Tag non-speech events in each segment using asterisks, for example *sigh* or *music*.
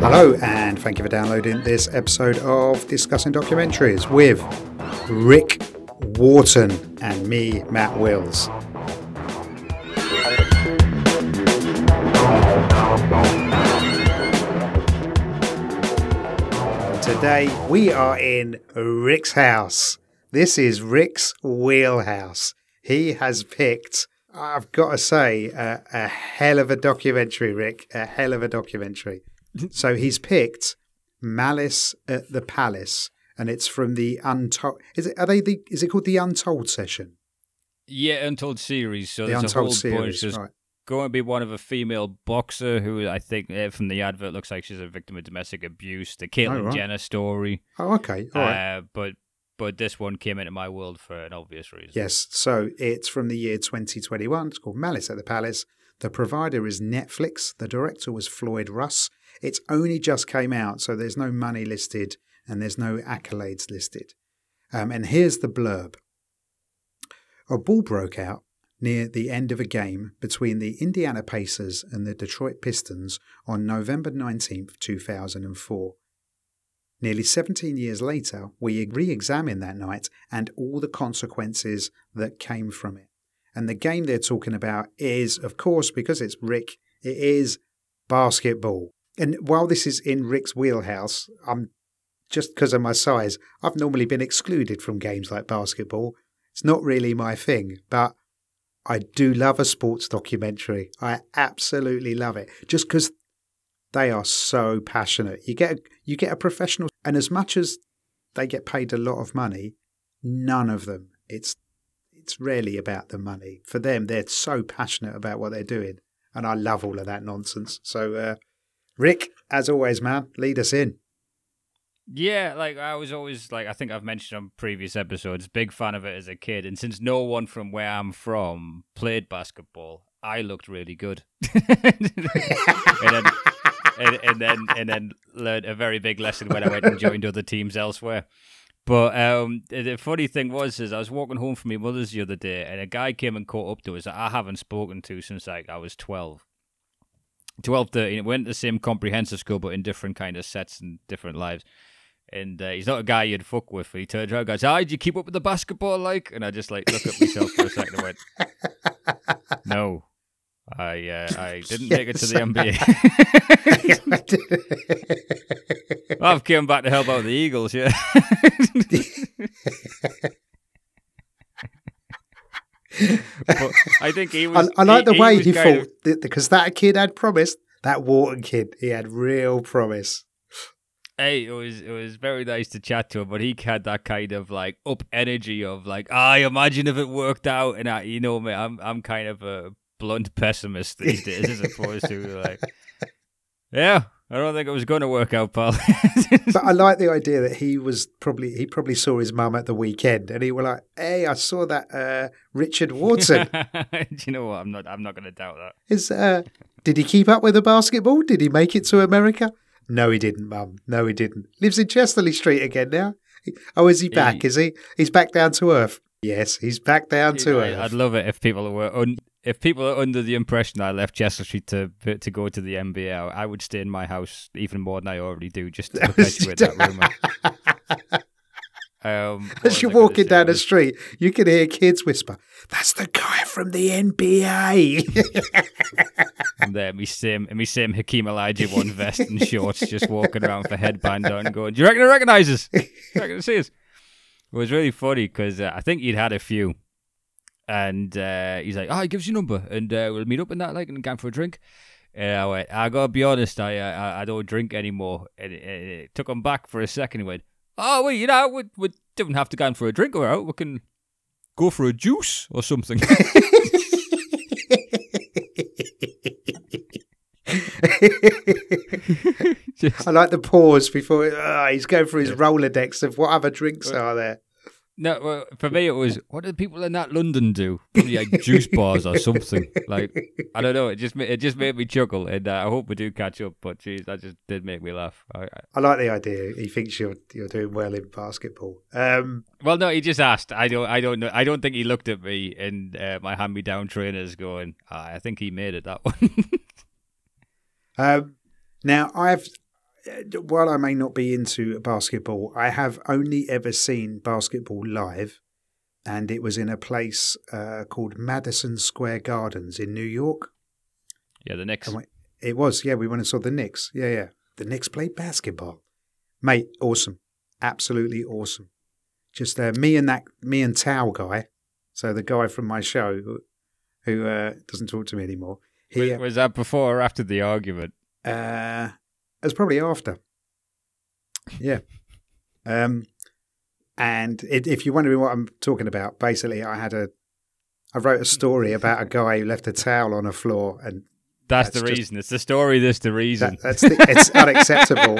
Hello, and thank you for downloading this episode of Discussing Documentaries with Rick Wharton and me, Matt Wills. Today we are in Rick's house. This is Rick's wheelhouse. He has picked, I've got to say, a, a hell of a documentary, Rick. A hell of a documentary. *laughs* so he's picked Malice at the Palace, and it's from the Untold. Is it? Are they the? Is it called the Untold session? Yeah, Untold series. So The there's Untold a whole series, bunch. There's right? going to be one of a female boxer who I think uh, from the advert looks like she's a victim of domestic abuse. The Caitlyn Oh, right. Jenner story. Oh, okay. All right. Uh, but but this one came into my world for an obvious reason. Yes. So it's from the year 2021. It's called Malice at the Palace. The provider is Netflix. The director was Floyd Russ. It's only just came out, so there's no money listed and there's no accolades listed. Um, and here's the blurb A ball broke out near the end of a game between the Indiana Pacers and the Detroit Pistons on November 19th, 2004. Nearly 17 years later, we re examine that night and all the consequences that came from it. And the game they're talking about is, of course, because it's Rick, it is basketball. And while this is in Rick's wheelhouse, I'm just because of my size, I've normally been excluded from games like basketball. It's not really my thing, but I do love a sports documentary. I absolutely love it. Just because they are so passionate. You get a, you get a professional, and as much as they get paid a lot of money, none of them. It's it's rarely about the money. For them, they're so passionate about what they're doing, and I love all of that nonsense. So, uh, Rick, as always, man, lead us in. Yeah, like I was always like I think I've mentioned on previous episodes, big fan of it as a kid, and since no one from where I'm from played basketball, I looked really good. *laughs* and then and, and then and then learned a very big lesson when I went and joined other teams elsewhere. But um, the- funny thing was, is I was walking home from my mother's the other day, and a guy came and caught up to us that I haven't spoken to since like I was 12. 12, 13. It went to the same comprehensive school, but in different kind of sets and different lives. And uh, he's not a guy you'd fuck with. He turns around goes, Hi, did you keep up with the basketball like? And I just like look at myself for a second and went, No. I uh, I *laughs* didn't make it to the NBA. *laughs* I've come back to help out the Eagles, yeah. *laughs* but I think he was. I like the way he kind thought because that kid had promised. That Wharton kid, he had real promise. Hey, it was it was very nice to chat to him, but he had that kind of like up energy of like, I imagine if it worked out, and I, you know, me, I'm I'm kind of a blunt pessimist these *laughs* days, as opposed to like, yeah, I don't think it was going to work out, pal. *laughs* But I like the idea that he was probably he probably saw his mum at the weekend, and he was like, "Hey, I saw that uh, Richard Wharton. *laughs* Do you know what? I'm not I'm not going to doubt that. Is uh, did he keep up with the basketball? Did he make it to America? No, he didn't, Mum. No, he didn't. Lives in Chesterley Street again now. Oh, is he back? He- Is he? He's back down to earth. Yes, he's back down to I- earth. I'd love it if people were un- if people are under the impression I left Chester Street to to go to the NBA. I would stay in my house even more than I already do, just to *laughs* perpetuate that rumor. *laughs* Um, As you're walking down the street, you can hear kids whisper, "That's the guy from the NBA." I'm there, me same, me same Hakeem Olajuwon vest and shorts, just walking around with a headband on, going, "Do you reckon he recognises? Do you reckon he sees?" It was really funny because uh, I think he'd had a few, and uh, he's like, "Oh, he gives you a number, and uh, we'll meet up in that like and go for a drink." And I went, "I gotta be honest, I I, I don't drink anymore." And it, it, it took him back for a second. He went, "Oh, well, you know, we we don't have to go in for a drink or out. We can go for a juice or something." Just- *laughs* *laughs* *laughs* I like the pause before ah, he's going through his Rolodex of what other drinks are there. No, well, for me it was what do people in that London do? Probably like *laughs* juice bars or something. Like I don't know. It just it just made me chuckle, and uh, I hope we do catch up. But geez, that just did make me laugh. I, I... I like the idea. He thinks you're you're doing well in basketball. Um, well, no, he just asked. I don't. I don't know. I don't think he looked at me and uh, my hand-me-down trainers going. Ah, I think he made it that one. *laughs* um, now I've while I may not be into basketball, I have only ever seen basketball live, and it was in a place uh, called Madison Square Gardens in New York. Yeah, the Knicks. We, it was, yeah. We went and saw the Knicks. Yeah, yeah. The Knicks played basketball, mate. Awesome, absolutely awesome. Just uh, me and that me and Tao guy. So the guy from my show who, who uh, doesn't talk to me anymore. He, was, was that before or after the argument? Uh, it was probably after. Yeah. Um, and it, if you're wondering what I'm talking about, basically, I had a, I wrote a story about a guy who left a towel on a floor, and that's, that's the just, reason. It's the story. That's the reason. That, that's the, it's *laughs* unacceptable.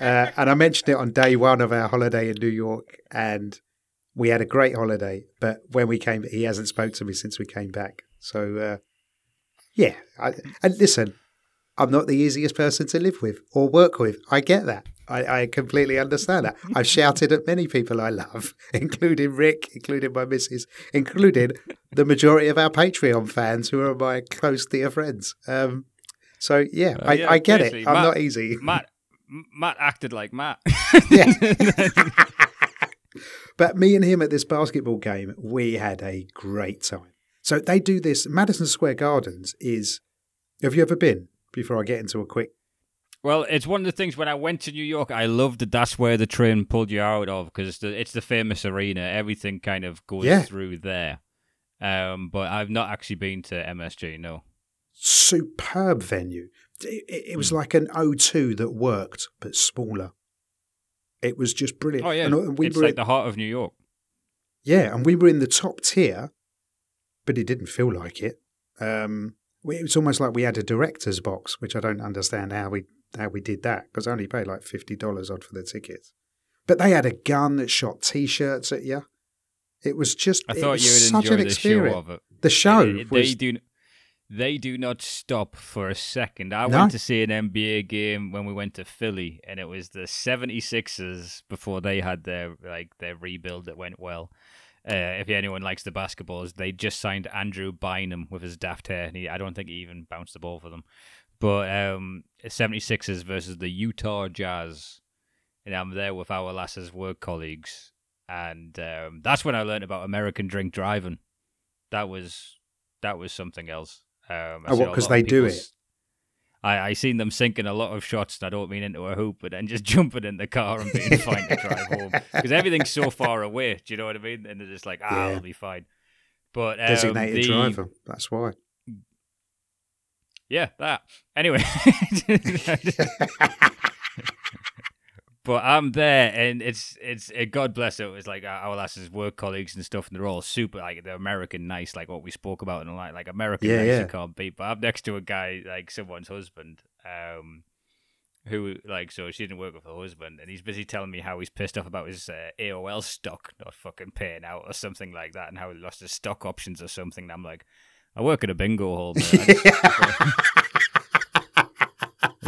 Uh, and I mentioned it on day one of our holiday in New York, and we had a great holiday. But when we came, he hasn't spoke to me since we came back. So, uh, yeah. I, and listen, I'm not the easiest person to live with or work with. I get that. I, I, completely understand that. I've *laughs* shouted at many people I love, *laughs* including Rick, including my missus, including the majority of our Patreon fans who are my close dear friends. Um, so yeah, uh, I, yeah, I, get it. I'm Matt, not easy. *laughs* Matt, Matt acted like Matt. yeah. but me and him at this basketball game, we had a great time. So they do this. Madison Square Gardens is. Have you ever been? Before I get into a quick. Well, it's one of the things when I went to New York, I loved that that's where the train pulled you out of because it's the, it's the famous arena. Everything kind of goes yeah. through there. Um, but I've not actually been to MSG, no. Superb venue. It, it, it was mm. like an O2 that worked, but smaller. It was just brilliant. Oh, yeah. And we it's were like in, the heart of New York. Yeah, and we were in the top tier, but it didn't feel like it. Um, it was almost like we had a director's box, which I don't understand how we how we did that because I only paid like fifty dollars odd for the tickets. But they had a gun that shot T-shirts at you. It was just. I thought you would enjoy the show of it. The show. It, was, they do. They do not stop for a second. I no. went to see an NBA game when we went to Philly, and it was the 76ers before they had their like their rebuild that went well. Uh, if anyone likes the basketballs, they just signed Andrew Bynum with his daft hair. And he, I don't think he even bounced the ball for them. But um, 76ers versus the Utah Jazz. And I'm there with our lasses work colleagues. And um, that's when I learned about American drink driving. That was that was something else. Um, oh, what? Because they do it. I, I seen them sinking a lot of shots, and I don't mean into a hoop, but then just *laughs* jumping in the car and being fine to drive home *laughs* because everything's so far away. Do you know what I mean? And they're just like, ah, yeah. I'll be fine. But um, designated the, driver. That's why. Yeah, that. Anyway. *laughs* but I'm there, and it's it's it, God bless it. It's like our lasses work colleagues and stuff, and they're all super like they're American nice, like what we spoke about, and like like American yeah, nice yeah. you can't beat. But I'm next to a guy like someone's husband, um, who like so she didn't work with her husband, and he's busy telling me how he's pissed off about his uh, AOL stock not fucking paying out or something like that, and how he lost his stock options or something. And I'm like, I work at a bingo hall. *laughs* *laughs*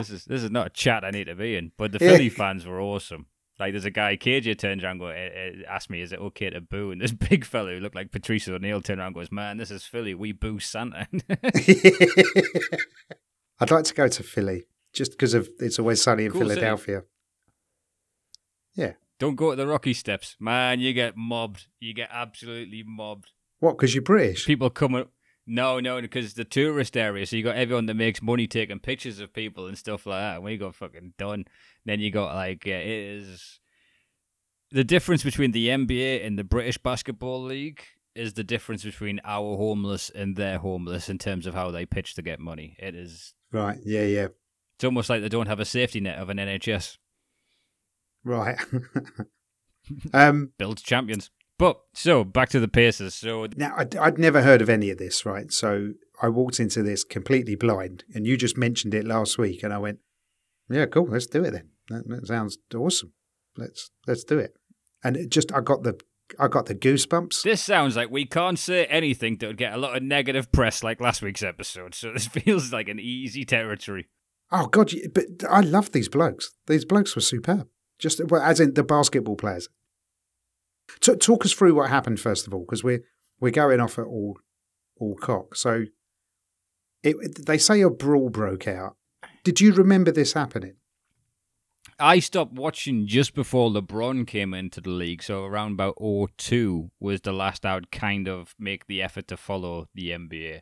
this is this is not a chat I need to be in. But the Philly fans were awesome. Like there's a guy, KJ turns around and go, eh, eh, asked me, is it okay to boo? And this *laughs* big fella who looked like Patrice O'Neal turned around and goes, man, this is Philly. We boo Santa. *laughs* *laughs* I'd like to go to Philly just because of it's always sunny in cool Philadelphia. City. Yeah. Don't go to the Rocky Steps, man. You get mobbed. You get absolutely mobbed. What? Because you're British. People coming. No, no, because it's the tourist area. So you got everyone that makes money taking pictures of people and stuff like that. And we got fucking done. Then you got like yeah, it is the difference between the NBA and the British Basketball League is the difference between our homeless and their homeless in terms of how they pitch to get money. It is right. Yeah, yeah. It's almost like they don't have a safety net of an NHS. Right. *laughs* *laughs* um, Builds champions. But so back to the Pacers. So now I'd, I'd never heard of any of this, right? So I walked into this completely blind, and you just mentioned it last week, and I went, "Yeah, cool, let's do it then. That, that sounds awesome. Let's let's do it." And it just I got the I got the goosebumps. This sounds like we can't say anything that would get a lot of negative press like last week's episode. So *laughs* this feels like an easy territory. Oh God! But I love these blokes. These blokes were superb. Just well, as in the basketball players. T- talk us through what happened first of all, because we're we're going off at all all cock. So, it, they say a brawl broke out. Did you remember this happening? I stopped watching just before LeBron came into the league, so around about 02 was the last I would kind of make the effort to follow the NBA.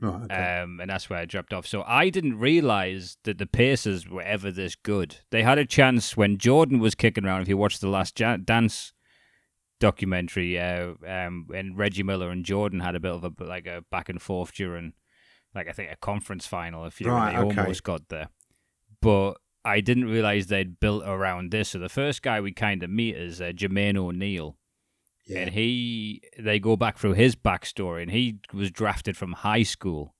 Right, okay. Um, and that's where I dropped off. So I didn't realize that the Pacers were ever this good. They had a chance when Jordan was kicking around. If you watch the Last ja- Dance documentary, uh, um, and Reggie Miller and Jordan had a bit of a like a back and forth during, like I think a conference final. If you Right, they okay. almost got there, but I didn't realize they'd built around this. So the first guy we kind of meet is uh, Jermaine O'Neal yeah. and he they go back through his backstory and he was drafted from high school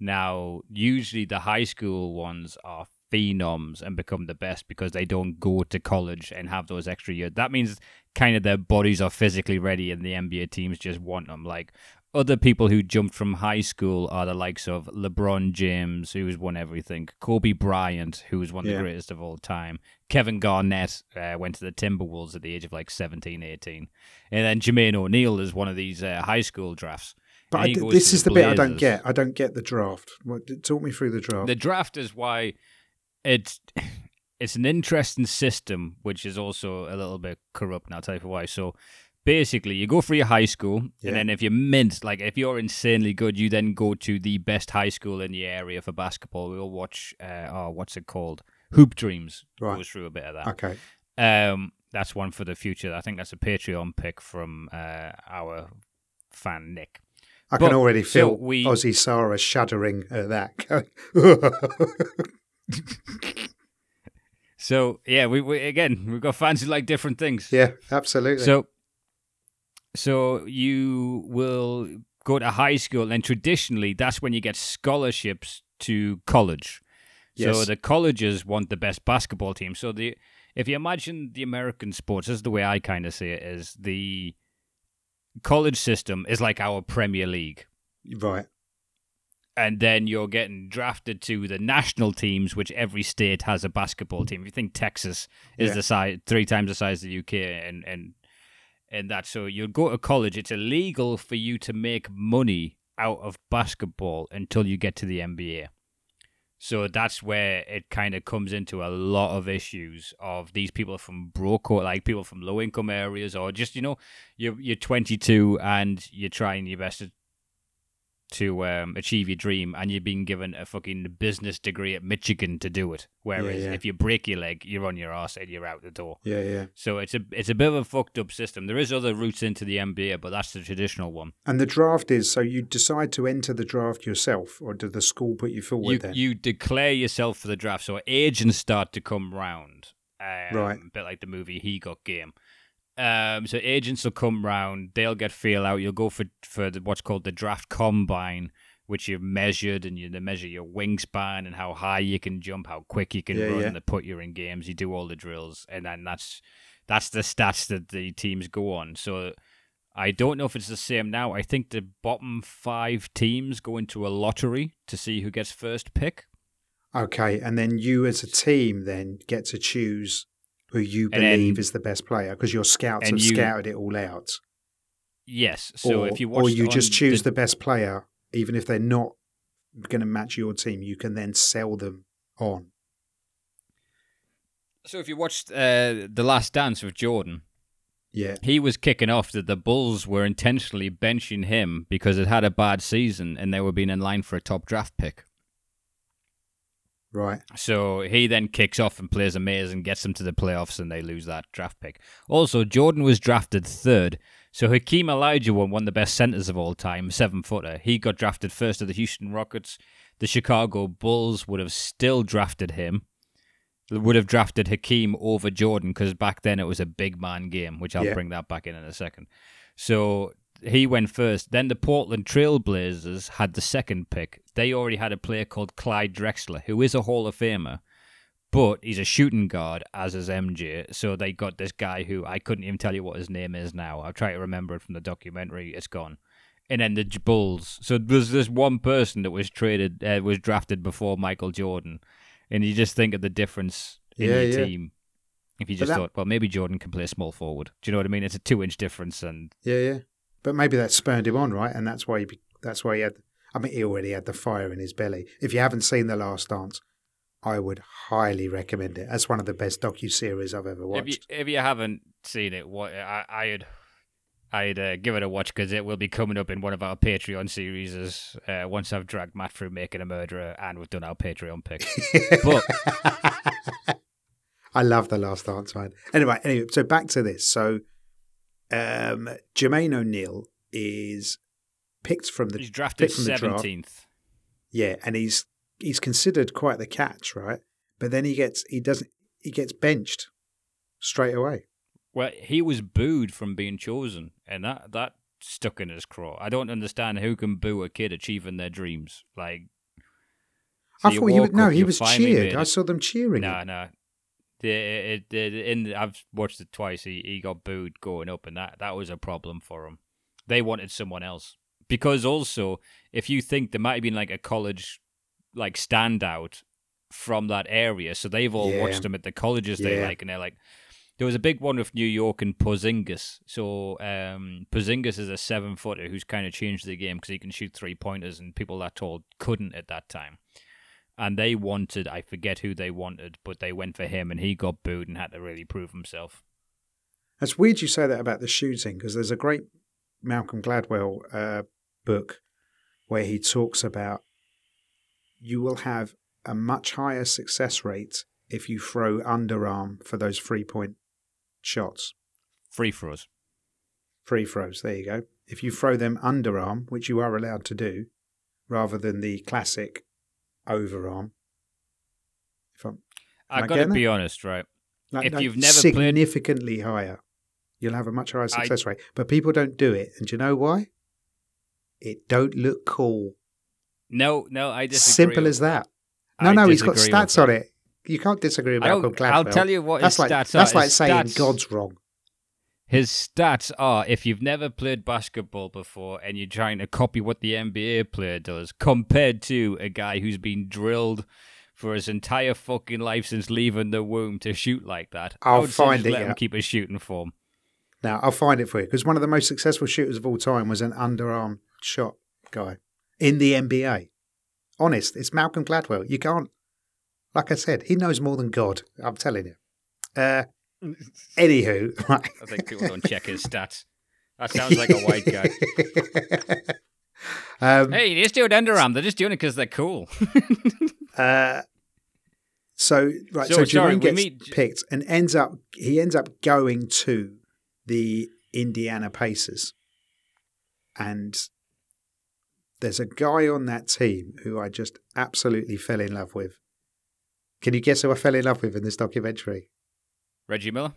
now usually the high school ones are phenoms and become the best because they don't go to college and have those extra years that means kind of their bodies are physically ready and the nba teams just want them like other people who jumped from high school are the likes of LeBron James, who's won everything, Kobe Bryant, who's one of Yeah. the greatest of all time, Kevin Garnett uh, went to the Timberwolves at the age of like 17, 18. And then Jermaine O'Neal is one of these uh, high school drafts. but I he d- goes this is the bit I don't get. I don't get the draft. What, talk me through the draft. The draft is why it's it's an interesting system, which is also a little bit corrupt. And I'll tell you why. So basically, you go for your high school, Yeah. and then if you're mint, like if you're insanely good, you then go to the best high school in the area for basketball. We'll watch. Uh, oh, what's it called? Hoop Dreams Right. goes through a bit of that. okay. Um, that's one for the future. I think that's a Patreon pick from uh, our fan Nick. I can But- already so feel we- Ozzy Sarah shuddering at that. So yeah, we, we again we've got fans who like different things. yeah, absolutely. So, so you will go to high school, and traditionally, that's when you get scholarships to college. So the colleges want the best basketball team. So the if you imagine the American sports, this is the way I kind of see it: is the college system is like our Premier League. right. And then you're getting drafted to the national teams, which every state has a basketball team. If you think Texas is Yeah. the size, three times the size of the UK, and and and that, so you'll go to college. It's illegal for you to make money out of basketball until you get to the NBA. So that's where it kind of comes into a lot of issues of these people from broke like people from low income areas or just you know you're you're 22 and you're trying your best to to um, achieve your dream, and you're being given a fucking business degree at Michigan to do it. Whereas yeah. if you break your leg, you're on your ass and you're out the door. Yeah, yeah. So it's a it's a bit of a fucked up system. There is other routes into the NBA, but that's the traditional one. And the draft is so you decide to enter the draft yourself, or did the school put you forward You you declare yourself for the draft, so agents start to come round. Um, Right. A bit like the movie He Got Game. Um, so agents will come round. They'll get feel out. You'll go for for the, what's called the draft combine, which you've measured and you they measure your wingspan and how high you can jump, how quick you can Yeah, run. yeah. They put you in games. You do all the drills, and then that's that's the stats that the teams go on. So I don't know if it's the same now. I think the bottom five teams go into a lottery to see who gets first pick. Okay, and then you as a team then get to choose who you And then- believe is the best player because your scouts have you- scouted it all out. Yes. So or, if you watch or you just choose the, the best player, even if they're not going to match your team, you can then sell them on. so if you watched uh, the Last Dance with Jordan, Yeah, he was kicking off that the Bulls were intentionally benching him because it had a bad season and they were being in line for a top draft pick. Right. So he then kicks off and plays amazing, and gets them to the playoffs, and they lose that draft pick. Also, Jordan was drafted third. So Hakeem Olajuwon, one of the best centers of all time, seven footer. He got drafted first to the Houston Rockets. The Chicago Bulls would have still drafted him. Would have drafted Hakeem over Jordan because back then it was a big man game, which I'll Yeah. bring that back in in a second. So he went first. Then the Portland Trailblazers had the second pick. They already had a player called Clyde Drexler, who is a Hall of Famer, but he's a shooting guard, as is MJ. So they got this guy who I couldn't even tell you what his name is now. I'll try to remember it from the documentary. It's gone. And then the Bulls. So there's this one person that was traded, uh, was drafted before Michael Jordan, and you just think of the difference in Yeah, your yeah. team. If you just that- thought, well, maybe Jordan can play small forward. Do you know what I mean? It's a two-inch difference, and Yeah, yeah. But maybe that spurred him on, right? And that's why he that's why he had. I mean, he already had the fire in his belly. If you haven't seen The Last Dance, I would highly recommend it. That's one of the best docu series I've ever if you watched. if you haven't seen it, what I I'd I'd uh, give it a watch because it will be coming up in one of our Patreon series. As uh, once I've dragged Matt through making a murderer and we've done our Patreon pick. *laughs* but I love The Last Dance, man. Anyway, anyway, so back to this. So, um, Jermaine O'Neal is picked from the he's drafted from the draft. seventeenth. Yeah, and he's he's considered quite the catch, right? But then he gets he doesn't he gets benched straight away. Well, he was booed from being chosen, and that that stuck in his craw. I don't understand who can boo a kid achieving their dreams. Like, so I thought he was walk no, he was cheered. I saw them cheering. No, him. no. The, it, it, in the, I've watched it twice. He, he got booed going up, and that, that was a problem for him. They wanted someone else because also, if you think there might have been like a college like standout from that area, so they've all Yeah. watched him at the colleges they like, and they're like. There was a big one with New York and Porzingis. So um, Porzingis is a seven footer who's kind of changed the game because he can shoot three pointers, and people that tall couldn't at that time and they wanted I forget who they wanted, but they went for him and he got booed and had to really prove himself. It's weird you say that about the shooting because there's a great Malcolm Gladwell uh, book where he talks about you will have a much higher success rate if you throw underarm for those three point shots, Free throws. free throws. There you go. If you throw them underarm, which you are allowed to do, rather than the classic overarm. If I'm, I I got to be honest, right? like, If like you've never played- significantly higher, you'll have a much higher success rate. But people don't do it, and do you know why? It don't look cool. No, no, I disagree. Simple as that. No, I no, he's got stats on it. You can't disagree with I don't- Malcolm Gladwell. I'll tell you what that's like stats that's are. like His saying stats- God's wrong. His stats are if you've never played basketball before and you're trying to copy what the NBA player does, compared to a guy who's been drilled for his entire fucking life since leaving the womb to shoot like that. I I'll would find it, Let yeah. him keep his shooting form. Now I'll find it for you because one of the most successful shooters of all time was an underarm shot guy in the NBA. Honest, it's Malcolm Gladwell. You can't, like I said, he knows more than God. I'm telling you. Uh, anywho. I think people don't check his stats. That sounds like a white guy. *laughs* um, Hey, they're just do it underarm. They're just doing it because they're cool. *laughs* Uh, so right, so, So, sorry, gets meet- picked and ends up he ends up going to the Indiana Pacers, and there's a guy on that team who I just absolutely fell in love with. Can you guess who I fell in love with in this documentary? Reggie Miller.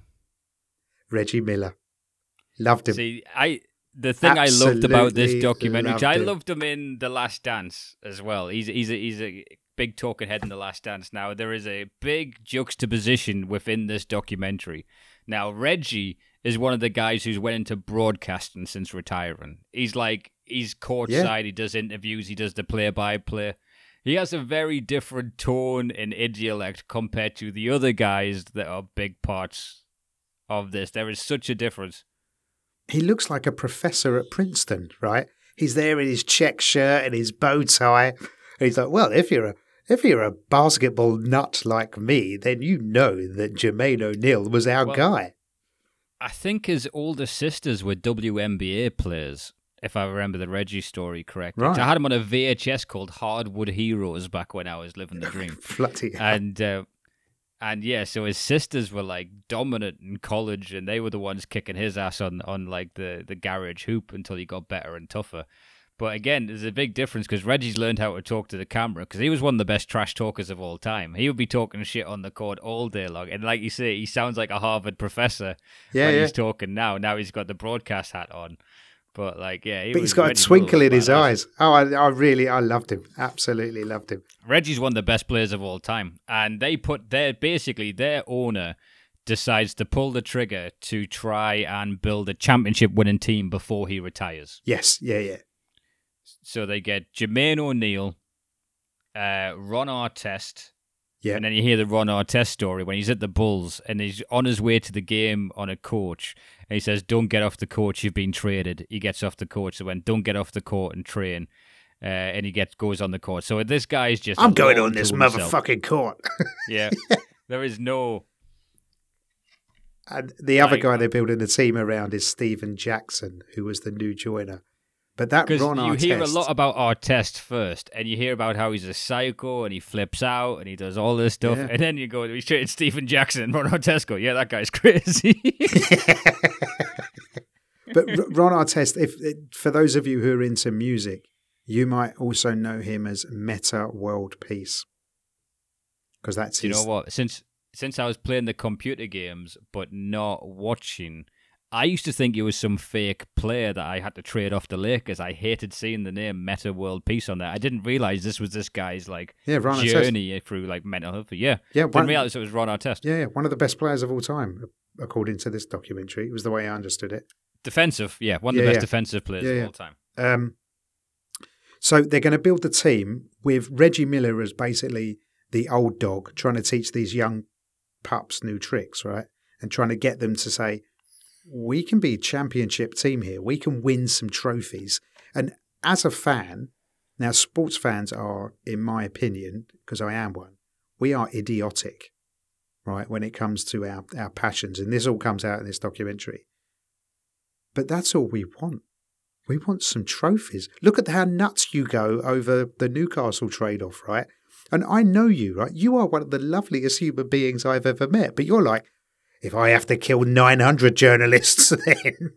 Reggie Miller. Loved him. See, I the thing I loved about this documentary, which I loved him. loved him in The Last Dance as well. He's he's a, he's a big talking head in The Last Dance. Now there is a big juxtaposition within this documentary. Now Reggie is one of the guys who's went into broadcasting since retiring. He's like he's courtside. Yeah. He does interviews. He does the play-by-play. He has a very different tone and intellect compared to the other guys that are big parts of this. There is such a difference. he looks like a professor at Princeton, right? He's there in his check shirt and his bow tie. And he's like, well, if you're a if you're a basketball nut like me, then you know that Jermaine O'Neal was our Well, guy. I think his older sisters were WNBA players, if I remember the Reggie story correctly. Right. I had him on a VHS called Hardwood Heroes back when I was living the *laughs* dream. Bloody and uh, and yeah, so his sisters were like dominant in college, and they were the ones kicking his ass on on like the the garage hoop until he got better and tougher. But again, there's a big difference because Reggie's learned how to talk to the camera because he was one of the best trash talkers of all time. He would be talking shit on the court all day long, and like you say, he sounds like a Harvard professor yeah, when yeah. he's talking now. Now he's got the broadcast hat on. But like, yeah, he but was, he's got a twinkle in his eyes. Oh, I, I really, I loved him. Absolutely loved him. Reggie's one of the best players of all time, and they put their basically their owner decides to pull the trigger to try and build a championship winning team before he retires. Yes, yeah, yeah. So they get Jermaine O'Neal, uh, Ron Artest, Yeah. and then you hear the Ron Artest story when he's at the Bulls and he's on his way to the game on a coach, he says, "Don't get off the coach, you've been traded." He gets off the coach, so when don't get off the court and train. Uh, and he gets goes on the court. So this guy's just I'm going on this himself. motherfucking court. *laughs* Yeah. there is no And the other guy they're building the team around is Stephen Jackson, who was the new joiner. But that because Ron you Artest, hear a lot about Artest first, and you hear about how he's a psycho and he flips out and he does all this stuff, Yeah. and then you go, we straight Stephen Jackson, Ron Artest go, yeah, that guy's *laughs* crazy. *laughs* but Ron Artest, if for those of you who are into music, you might also know him as Metta World Peace, because that's you his. know what? Since since I was playing the computer games but not watching, I used to think it was some fake player that I had to trade off the Lakers. I hated seeing the name Metta World Peace on there. I didn't realize this was this guy's like Yeah, Ron Artest. journey through like mental health. Yeah, Yeah, didn't one, realize it was Ron Artest. yeah, yeah, one of the best players of all time, according to this documentary. It was the way I understood it. Defensive, yeah, one of the Yeah, best yeah. defensive players Yeah, of all time. Um, so they're going to build the team with Reggie Miller as basically the old dog, trying to teach these young pups new tricks, right? And trying to get them to say, "We can be a championship team here. We can win some trophies." And as a fan, now sports fans are, in my opinion, because I am one, we are idiotic, right? When it comes to our our passions, and this all comes out in this documentary. But that's all we want. We want some trophies. Look at how nuts you go over the Newcastle trade off, right? And I know you, right? You are one of the loveliest human beings I've ever met. But you're like, if I have to kill 900 journalists, *laughs* then,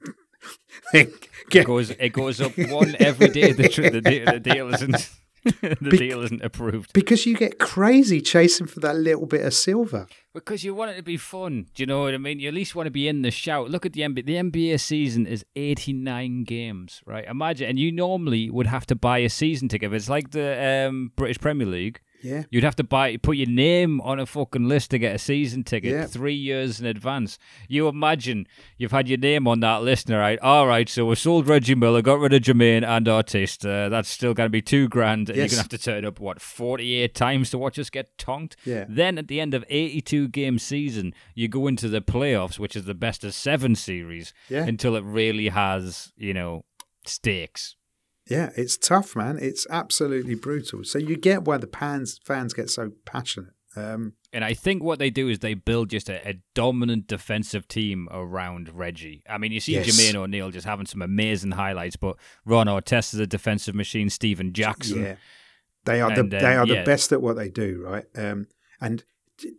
then It goes it goes up one every day. The, tr- the, deal, the deal isn't *laughs* the Be- deal isn't approved because you get crazy chasing for that little bit of silver. because you want it to be fun. Do you know what I mean? You at least want to be in the shout. Look at the NBA. The NBA season is eighty nine games, right? Imagine, and you normally would have to buy a season ticket. It's like the um, British Premier League. Yeah. You'd have to buy, put your name on a fucking list to get a season ticket Yeah. three years in advance. You imagine you've had your name on that list, all right? All right, so we sold Reggie Miller, got rid of Jermaine and Artest. Uh, that's still going to be two grand, and Yes. you're going to have to turn up what forty-eight times to watch us get tonked. Yeah. Then at the end of eighty-two game season, you go into the playoffs, which is the best of seven series, Yeah. until it really has, you know, stakes. Yeah, it's tough, man. It's absolutely brutal. So you get why the fans fans get so passionate. Um, And I think what they do is they build just a, a dominant defensive team around Reggie. I mean, you see Yes. Jermaine O'Neal just having some amazing highlights, but Ron Artest is a defensive machine. Stephen Jackson, Yeah, they are And, the um, they are yeah. the best at what they do, right? Um, and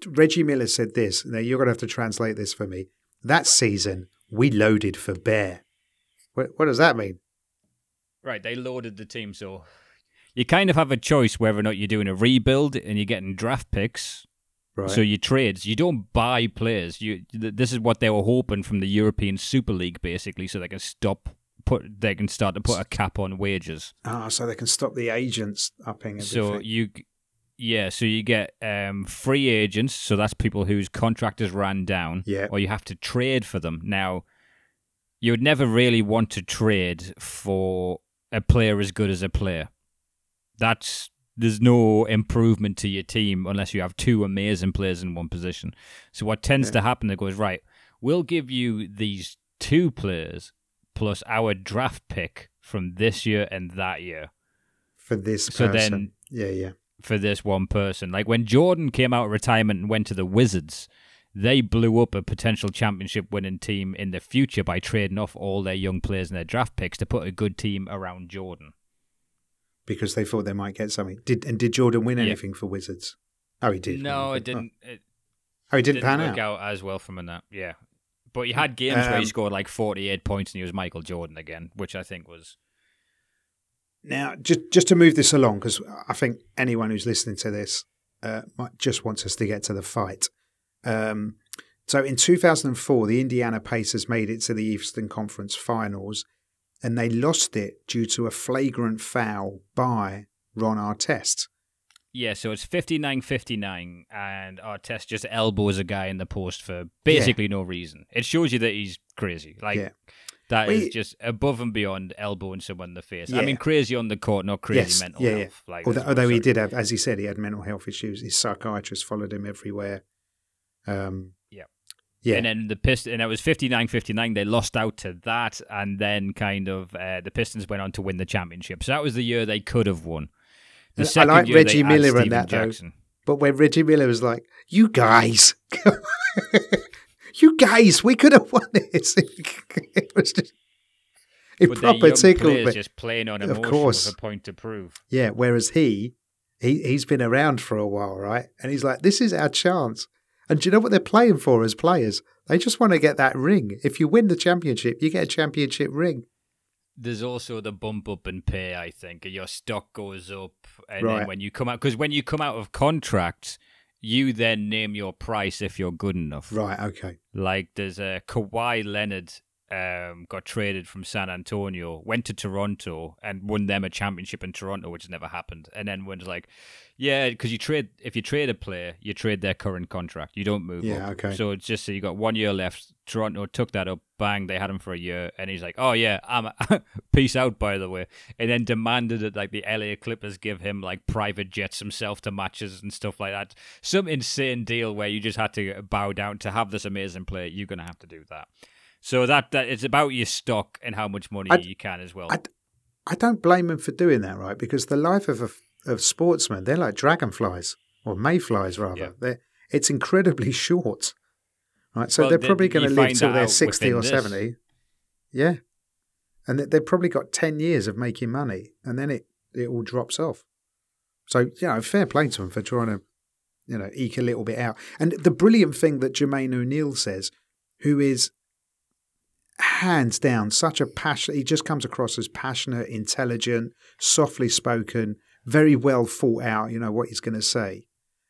Reggie Miller said this. Now you're going to have to translate this for me. That season, we loaded for bear. What, what does that mean? Right? They loaded the team, so you kind of have a choice whether or not you're doing a rebuild and you're getting draft picks. Right. So you trades. You don't buy players. You th- this is what they were hoping from the European Super League, basically, so they can stop put they can start to put a cap on wages. ah, so they can stop the agents upping everything. So you, yeah, so you get um, free agents. So that's people whose contractors ran down. Yeah. Or you have to trade for them. Now, you would never really want to trade for a player as good as a player. That's there's no improvement to your team unless you have two amazing players in one position. So what tends Yeah. to happen, it goes right. We'll give you these two players plus our draft pick from this year and that year for this so person, then- yeah, yeah, for this one person. Like when Jordan came out of retirement and went to the Wizards, they blew up a potential championship winning team in the future by trading off all their young players and their draft picks to put a good team around Jordan. because they thought they might get something. Did and did Jordan win Yeah. anything for Wizards? Oh, he did. No, Oh, it didn't. It Oh, he didn't, didn't, pan out. out. as well from that. Yeah, but he had games where he Um, scored like forty-eight points and he was Michael Jordan again, which I think was Now, just just to move this along, because I think anyone who's listening to this uh, might just wants us to get to the fight. Um, so, in 2004, the Indiana Pacers made it to the Eastern Conference Finals, and they lost it due to a flagrant foul by Ron Artest. Yeah, so it's 59-59, and Artest just elbows a guy in the post for basically no reason. It shows you that he's crazy. Like Yeah. that Well, is he- just above and beyond elbowing someone in the face. I mean, crazy on the court, not crazy Yes, mental yeah, yeah. health. Like, Although, although he did have, as he said, he had mental health issues. His psychiatrist followed him everywhere. Um, Yeah. yeah, And then the Pistons, and it was 59-59. They lost out to that, and then kind of uh, the Pistons went on to win the championship. So that was the year they could have won. The I second like Reggie Miller in that, though. But when Reggie Miller was like, "You guys, *laughs* you guys, we could have won this," *laughs* it was just it But proper tickled me. just playing on Of emotion course. with a point to prove. Yeah, whereas he, he he's been around for a while, right? And he's like, "This is our chance." And do you know what they're playing for as players? They just want to get that ring. If you win the championship, you get a championship ring. There's also the bump up in pay. I think your stock goes up, and Right. then when you come out, because when you come out of contract, you then name your price if you're good enough. Right. Okay. Like there's a Kawhi Leonard um, got traded from San Antonio, went to Toronto and won them a championship in Toronto, which never happened. And then was like, yeah, because you trade if you trade a player, you trade their current contract. You don't move. Yeah, up. okay. So it's just so you got one year left. Toronto took that up, bang, they had him for a year, and he's like, oh yeah, I'm *laughs* peace out by the way, and then demanded that like the LA Clippers give him like private jets himself to matches and stuff like that. Some insane deal where you just had to bow down to have this amazing player. You're gonna have to do that. So that that it's about your stock and how much money I- you can as well. I, I don't blame them for doing that, right? Because the life of a of sportsmen, they're like dragonflies or mayflies, rather. Yeah. They're, it's incredibly *laughs* short, right? So Well, they're probably going to live till they're sixty or this. seventy. Yeah, and they- they've probably got ten years of making money, and then it it all drops off. So you know, fair play to them for trying to, you know, eke a little bit out. And the brilliant thing that Jermaine O'Neal says, who is hands down such a passion. He just comes across as passionate, intelligent, softly spoken, very well thought out. You know what he's going to say.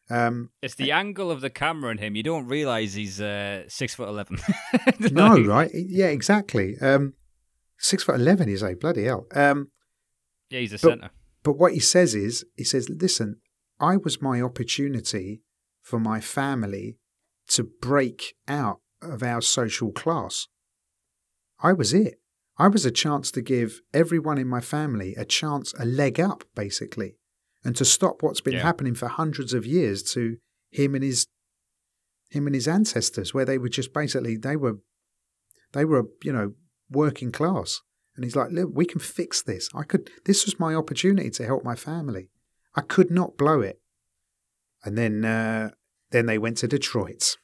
Um, it's the angle of the camera in him. You don't realize he's uh, six foot eleven. *laughs* *laughs* no, right? Yeah, exactly. Um, six foot eleven is a bloody hell. Um, Yeah, he's a But- center. but what he says is, he says, "Listen, I was my opportunity for my family to break out of our social class. I was it. I was a chance to give everyone in my family a chance, a leg up, basically, and to stop what's been Yeah. happening for hundreds of years to him and his him and his ancestors, where they were just basically they were they were you know working class." And he's like, "Look, we can fix this. I could. This was my opportunity to help my family. I could not blow it." And then, uh, then they went to Detroit.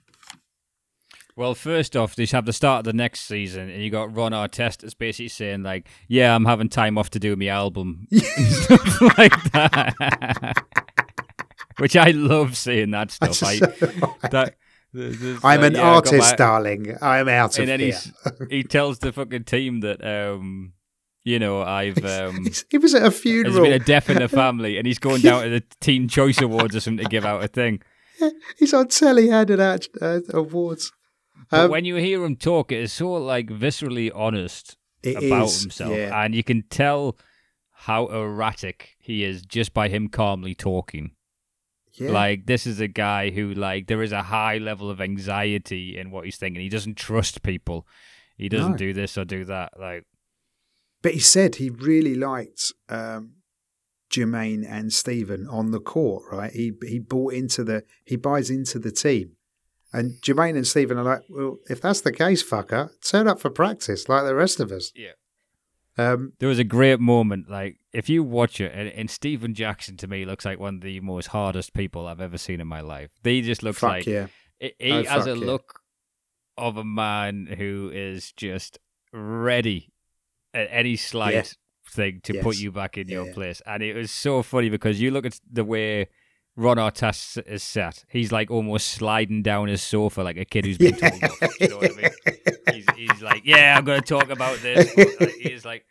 Well, first off, they have the start of the next season, and you got Ron Artest that's basically saying like, "Yeah, I'm having time off to do my album," *laughs* *laughs* stuff like that. *laughs* Which I love seeing that stuff. I, that, there's- there's I'm like, an yeah, artist, my- darling. I'm out of here. he tells the fucking team that, um, you know, I've um, he was at a there's funeral. been a death in the family, and he's going down to the Teen Choice Awards or something to give out a thing. He's on telly handing out uh, awards. But Um, when you hear him talk, it is so like viscerally honest. About is, himself, yeah. and you can tell how erratic he is just by him calmly talking. Yeah. Like this is a guy who like there is a high level of anxiety in what he's thinking. He doesn't trust people. He doesn't No. do this or do that. Like But he said he really liked um, Jermaine and Stephen on the court, right? He he bought into the he buys into the team. And Jermaine and Stephen are like, well, if that's the case, fucker, turn up for practice like the rest of us. Yeah. Um, there was a great moment. Like if you watch it, and, and Stephen Jackson to me looks like one of the most hardest people I've ever seen in my life. He just looks fuck like yeah. He, he Oh, has a yeah. look of a man who is just ready at any slight Yeah. thing to put you back in your Yeah. place. And it was so funny because you look at the way Ron Artest is sat. He's like almost sliding down his sofa like a kid who's been told off. You know what I mean? He's, he's like, yeah, I'm going to talk about this. Like, he's like,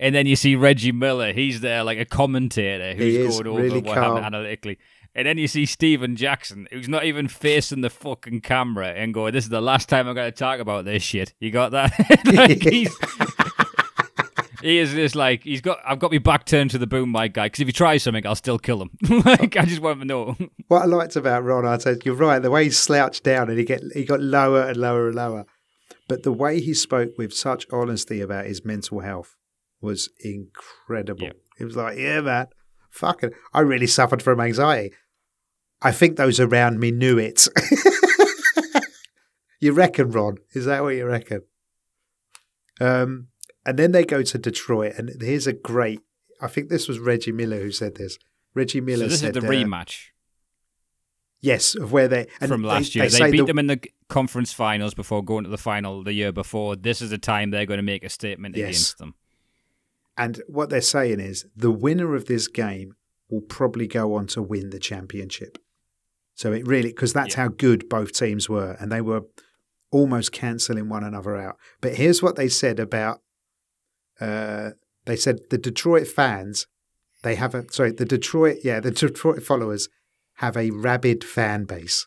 and then you see Reggie Miller. He's there like a commentator who's going over really what happened analytically. And then you see Stephen Jackson, who's not even facing the fucking camera and going, This is the last time I'm going to talk about this shit. You got that? *laughs* like he's. He is just like he's got. I've got my back turned to the boom mic guy because if he tries something, I'll still kill him. *laughs* like I just want to know. *laughs* What I liked about Ron, I said, you're right. The way he slouched down and he get he got lower and lower and lower, but the way he spoke with such honesty about his mental health was incredible. Yeah. It was like, yeah, man, fucking, I really suffered from anxiety. I think those around me knew it. *laughs* you reckon, Ron? Is that what you reckon? Um, and then they go to Detroit, and here's a great. I think this was Reggie Miller who said this. Reggie Miller So this said is the uh, rematch Yes, of where they and from last they year. They, say beat the- them in the conference finals before going to the final the year before. This is the time they're going to make a statement Yes. against them. And what they're saying is the winner of this game will probably go on to win the championship. So it really, because that's Yeah. how good both teams were, and they were almost cancelling one another out. But here's what they said about. Uh, they said the Detroit fans, they have a sorry, the Detroit, yeah, the Detroit followers have a rabid fan base.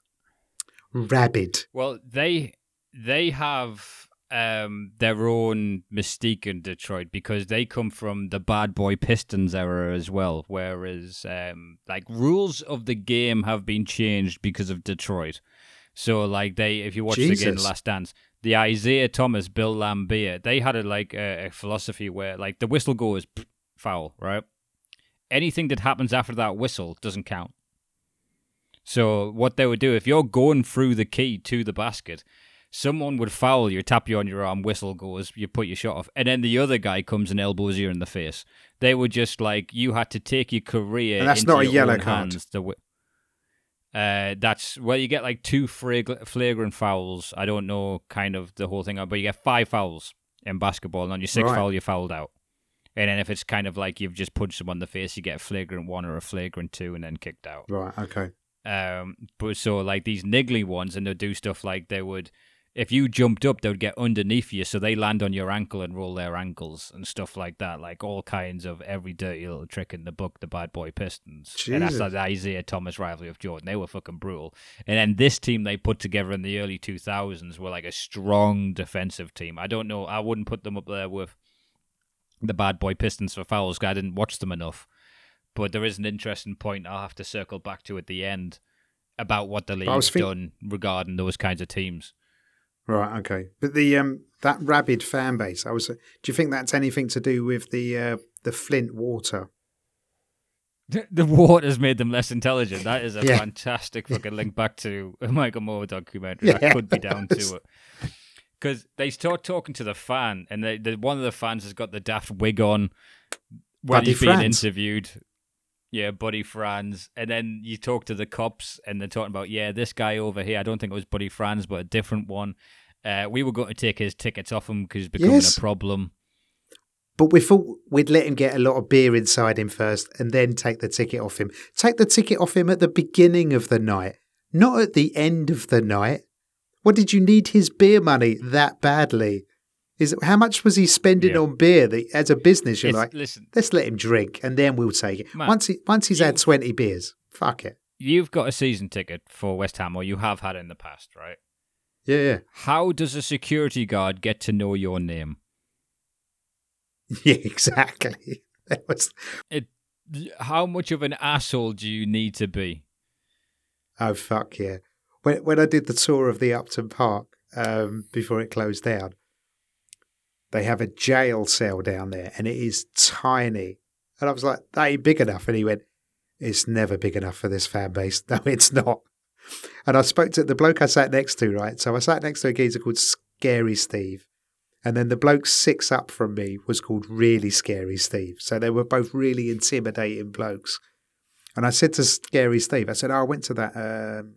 Rabid. Well, they they have um, their own mystique in Detroit because they come from the bad boy Pistons era as well. Whereas, um, like rules of the game have been changed because of Detroit. So, like they, if you watch the game, Last Dance, the Isiah Thomas, Bill Laimbeer, they had a like a, a philosophy where like the whistle goes foul, right? Anything that happens after that whistle doesn't count. So what they would do if you're going through the key to the basket, someone would foul you, tap you on your arm, whistle goes, you put your shot off, and then the other guy comes and elbows you in the face. They were just like you had to take your career. And that's not a yellow card. hands to uh, that's well, you get like two frag- flagrant fouls. I don't know kind of the whole thing, but you get five fouls in basketball, and on your sixth Right. foul, you're fouled out. And then if it's kind of like you've just punched someone in the face, you get a flagrant one or a flagrant two, and then kicked out. Right. Okay. Um, but so like these niggly ones, and they'll do stuff like they would, if you jumped up, they would get underneath you, so they land on your ankle and roll their ankles and stuff like that. Like all kinds of every dirty little trick in the book, the Bad Boy Pistons, and that's Jesus. like the Isiah Thomas rivalry of Jordan. They were fucking brutal. And then this team they put together in the early two thousands were like a strong defensive team. I don't know, I wouldn't put them up there with the Bad Boy Pistons for fouls. 'cause I didn't watch them enough. But there is an interesting point I'll have to circle back to at the end about what the league's think- done regarding those kinds of teams. Right. Okay. But the um that rabid fan base, I was. Do you think that's anything to do with the uh, the Flint water? *laughs* The water's made them less intelligent. That is a Yeah. fantastic fucking link back to a Michael Moore documentary. I Yeah. could be down to *laughs* it. Because they start talking to the fan, and they, the, one of the fans has got the daft wig on when Buddy he's being interviewed. Yeah, Buddy Franz. And then you talk to the cops, and they're talking about, yeah, this guy over here, I don't think it was Buddy Franz, but a different one. Uh, we were going to take his tickets off him because he's becoming Yes. a problem. But we thought we'd let him get a lot of beer inside him first, and then take the ticket off him. Take the ticket off him at the beginning of the night, not at the end of the night. What did you need his beer money that badly? Is how much was he spending Yeah. on beer? That as a business, you're It's- like, listen, let's let him drink, and then we'll take it. Man, once he once he's had twenty beers, fuck it. you've got a season ticket for West Ham, or you have had in the past, right? Yeah, yeah. How does a security guard get to know your name? *laughs* Yeah, exactly. *laughs* That was It. How much of an asshole do you need to be? oh fuck yeah. When when I did the tour of the Upton Park um, before it closed down, they have a jail cell down there, and it is tiny. And I was like, "That ain't big enough." And he went, "It's never big enough for this fan base. *laughs* No, it's not." And I spoke to the bloke I sat next to, right? So I sat next to a geezer called Scary Steve. And then the bloke six up from me was called Really Scary Steve. So they were both really intimidating blokes. And I said to Scary Steve, I said, oh, I went to that, um,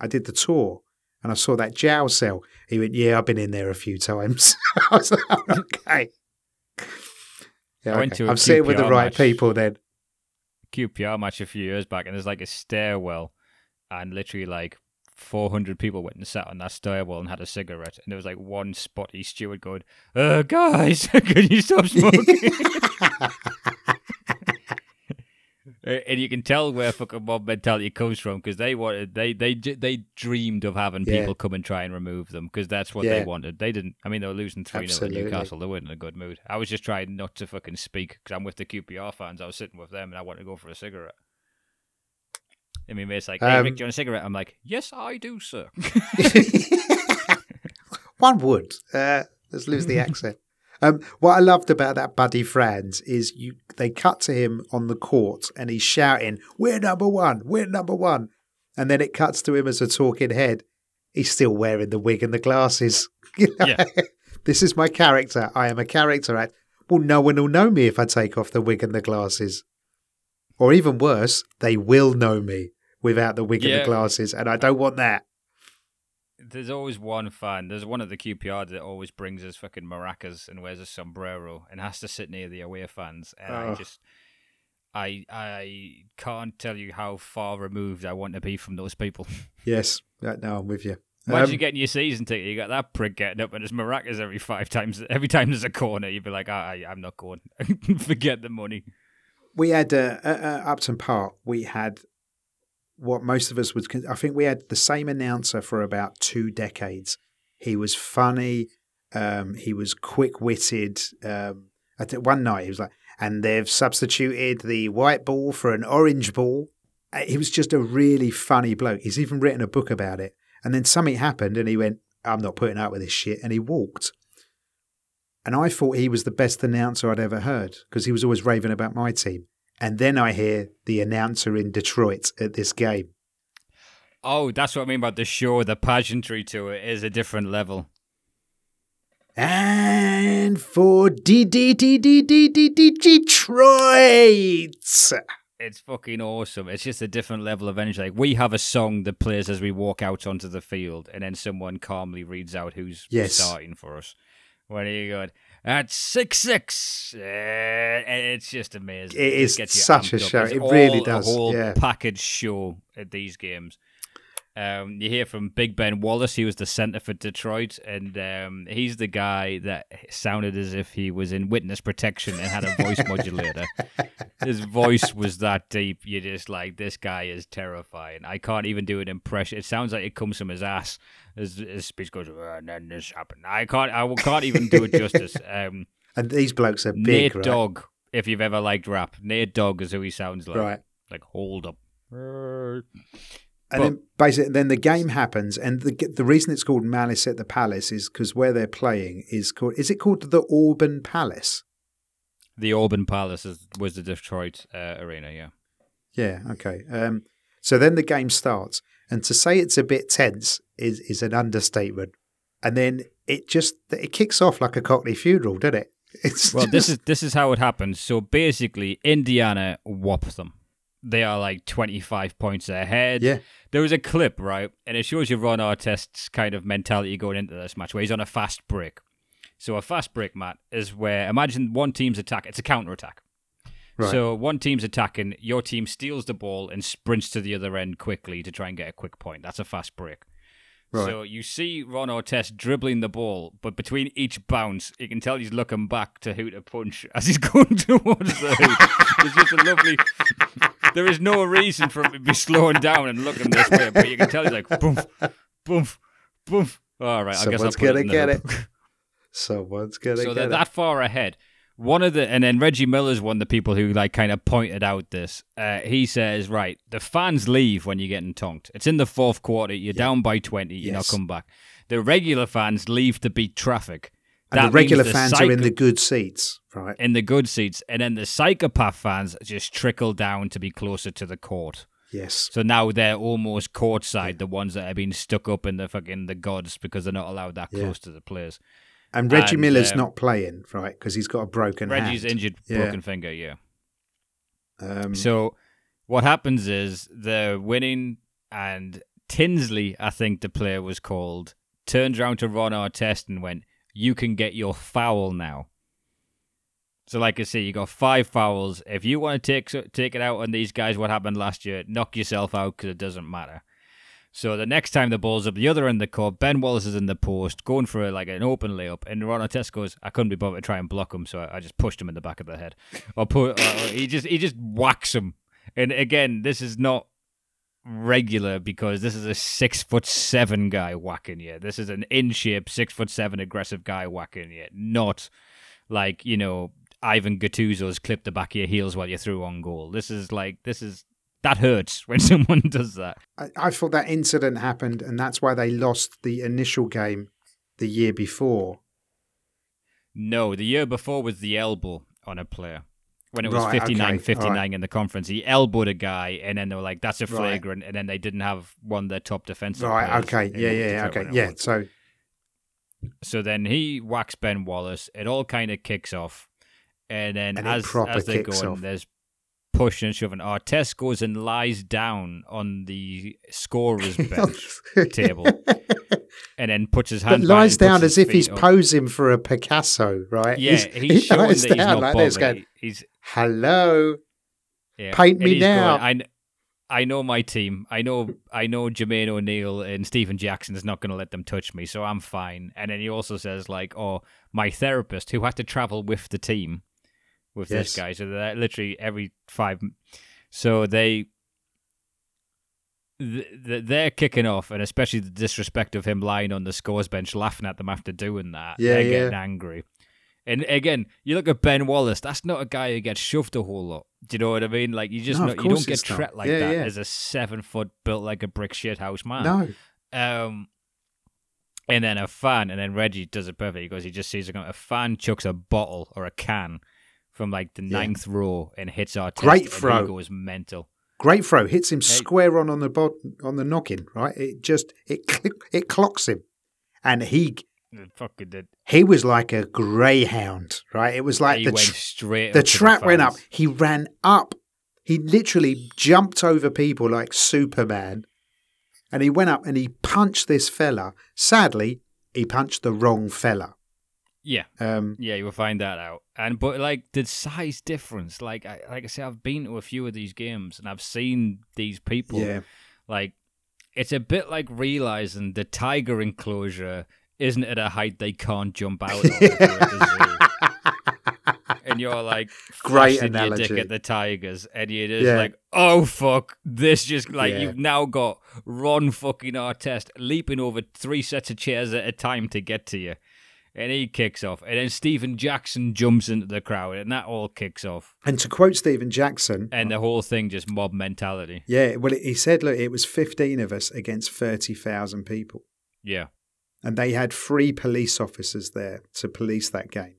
I did the tour and I saw that jail cell. He went, Yeah, I've been in there a few times. *laughs* I was like, "Oh, Okay. Yeah, I went okay. to a I'm sitting with the right match. people then. QPR match a few years back, and there's like a stairwell, and literally like 400 people went and sat on that stairwell and had a cigarette, and there was like one spotty steward going, "Uh, guys, *laughs* can you stop *laughs* smoking?" Uh, and you can tell where fucking mob mentality comes from because they wanted they they they dreamed of having Yeah. people come and try and remove them because that's what Yeah. they wanted. They didn't. I mean, they were losing three 0 to Newcastle. They weren't in a good mood. I was just trying not to fucking speak because I'm with the QPR fans. I was sitting with them and I wanted to go for a cigarette. And my mate's like, "Hey, Um, Rick, do you want a cigarette?" I'm like, "Yes, I do, sir." *laughs* *laughs* One would. Uh, let's lose the *laughs* accent. Um, what I loved about that Buddy Franz is you. They cut to him on the court and he's shouting, "We're number one! We're number one!" And then it cuts to him as a talking head. He's still wearing the wig and the glasses. *laughs* You know? Yeah. *laughs* this is my character. I am a character act. Well, no one will know me if I take off the wig and the glasses. Or even worse, they will know me without the wig and the glasses, and I don't want that. There's always one fan. There's one at the QPR that always brings his fucking maracas and wears a sombrero and has to sit near the away fans. And I Oh. just, I, I can't tell you how far removed I want to be from those people. *laughs* Yes, uh, no, I'm with you. Imagine Um, you getting your season ticket. You got that prick getting up and his maracas every five times. Every time there's a corner, you'd be like, I, I, I'm not going. *laughs* Forget the money. we had uh, at uh, Upton Park. We had what most of us would. I think we had the same announcer for about two decades. He was funny. Um, he was quick witted. Um, one night he was like, and they've substituted the white ball for an orange ball. Uh, He was just a really funny bloke. He's even written a book about it. And then something happened, and he went, "I'm not putting up with this shit," and he walked. And I thought he was the best announcer I'd ever heard because he was always raving about my team. And then I hear the announcer in Detroit at this game. Oh, that's what I mean by the show. The pageantry to it is a different level. And for D D D D D D D Detroit. It's fucking awesome. It's just a different level of energy. Like we have a song that plays as we walk out onto the field, and then someone calmly reads out who's Yes. starting for us. When are you going? At six six, uh, it's just amazing. It just is gets you such a show. It's It really all does, A whole yeah. package show at these games. Um, you hear from Big Ben Wallace. He was the center for Detroit, and um, he's the guy that sounded as if he was in witness protection and had a voice modulator. *laughs* His voice was that deep. You're just like, this guy is terrifying. I can't even do an impression. It sounds like it comes from his ass. His, his speech goes, "Uh, and then this happened. I can't. I can't even do it justice. *laughs* Um, And these blokes are big, Nate right? Dogg, if you've ever liked rap, Nate Dogg is who he sounds like. Right. Like, hold up. And But- then basically, then the game happens, and the the reason it's called Malice at the Palace is because where they're playing is called. Is it called the Auburn Palace? The Auburn Palace is, was the Detroit uh, arena, yeah. Yeah. Okay. Um, so then the game starts, and to say it's a bit tense is is an understatement. And then it just it kicks off like a Cockney funeral, doesn't it? *laughs* It's Well, this is this is how it happens. So basically, Indiana whop them. They are like twenty five points ahead. yeah. There was a clip, right, and it shows you Ron Artest's kind of mentality going into this match, where he's on a fast break. So a fast break, Matt, is where imagine one team's attack. It's a counter attack. Right. So one team's attacking, your team steals the ball and sprints to the other end quickly to try and get a quick point. That's a fast break. Right. So you see Ron Artest dribbling the ball, but between each bounce, you can tell he's looking back to who to punch *laughs* as he's going *laughs* towards the hoop. It's just a lovely. *laughs* There is no reason for him to be slowing down and looking this way, but you can tell he's like boom, boom, boom. All right, I guess I'll put gonna in the get hoop. it. Someone's gonna So get they're it. that far ahead. One of the and then Reggie Miller's one of the people who like kind of pointed out this. Uh, he says, right, the fans leave when you're getting tonked. It's in the fourth quarter. You're down by twenty. You're not come back. The regular fans leave to beat traffic. and the That regular the fans are in the good seats, right? in the good seats, and then the psychopath fans just trickle down to be closer to the court. Yes. So now they're almost courtside, the ones that have been stuck up in the fucking the gods because they're not allowed that Yeah. close to the players. And Reggie And, Miller's um, not playing, right? Because he's got a broken Reggie's hand. injured, Yeah. broken finger, yeah. Um, So what happens is they're winning, and Tinsley, I think the player was called, turns around to Ron Artest and went, "You can get your foul now." So, like I say, you got five fouls. If you want to take take it out on these guys, what happened last year, knock yourself out because it doesn't matter. So the next time the ball's up the other end of the court, Ben Wallace is in the post, going for a, like an open layup, and Ron Artest goes, "I couldn't be bothered to try and block him, so I, I just pushed him in the back of the head." Or, put, he just he just whacks him And again, this is not regular because this is a six foot seven guy whacking you. This is an in shape six foot seven aggressive guy whacking you, not like you know Ivan Gattuso's clip the back of your heels while you're through on goal. This is like this is that hurts when *laughs* someone does that. I, I thought that incident happened, and that's why they lost the initial game the year before. No, the year before was the elbow on a player. When it was Right, 59 okay, 59 alright. in the conference, he elbowed a guy, and then they were like, that's a Right. flagrant, and then they didn't have one of their top defensive Right. players Okay. in Yeah. Yeah. Okay. Yeah. was. So So then he whacks Ben Wallace. It all kind of kicks off, and then And as as they're kicks going, there's pushing and shove, shoving. Artest goes and lies down on the scorer's *laughs* bench table, *laughs* and then puts his hand. back lies down as if he's up. posing for a Picasso, right? Yeah, He's- he's he showing that he's down not like this, going, He's "Hello, yeah, Paint me he's going, now. I, I know my team. I know I know Jermaine O'Neal and Stephen Jackson is not going to let them touch me, so I'm fine. And then he also says like, "Oh, my therapist who had to travel with the team, with this guy, so they're literally every five. So they." th- th- They're kicking off, and especially the disrespect of him lying on the scores bench, laughing at them after doing that. Yeah, they're yeah. getting angry. And again, you look at Ben Wallace. That's not a guy who gets shoved a whole lot. Do you know what I mean? Like you just No, of you don't get treated like Yeah, that yeah. as a seven foot built like a brick shit house man. no." Um, and then a fan, and then Reggie does it perfect. because he just sees a, a fan chucks a bottle or a can from like the Yeah. ninth row and hits our Great throw. He goes mental. Great throw hits him square on on the bod- on the knocking, right? It just it *laughs* it clocks him, and he It fucking did. he was like a greyhound, right? It was like he the went tr- straight. the trap went up. He ran up. He literally jumped over people like Superman, and he went up and he punched this fella. Sadly, he punched the wrong fella. Yeah. Um, Yeah, you will find that out. And but like the size difference, like I like I say, I've been to a few of these games and I've seen these people. yeah, Like it's a bit like realizing the tiger enclosure isn't at a height they can't jump out of. if you're at the zoo. *laughs* and you're like Great flashing your dick analogy. at the tigers, and you're just Yeah. like, oh fuck, this just like Yeah. you've now got Ron fucking Artest leaping over three sets of chairs at a time to get to you. And he kicks off, and then Stephen Jackson jumps into the crowd, and that all kicks off, and to quote Stephen Jackson, and the whole thing just mob mentality. yeah, well, he said, look, it was fifteen of us against thirty thousand people, Yeah, and they had three police officers there to police that game.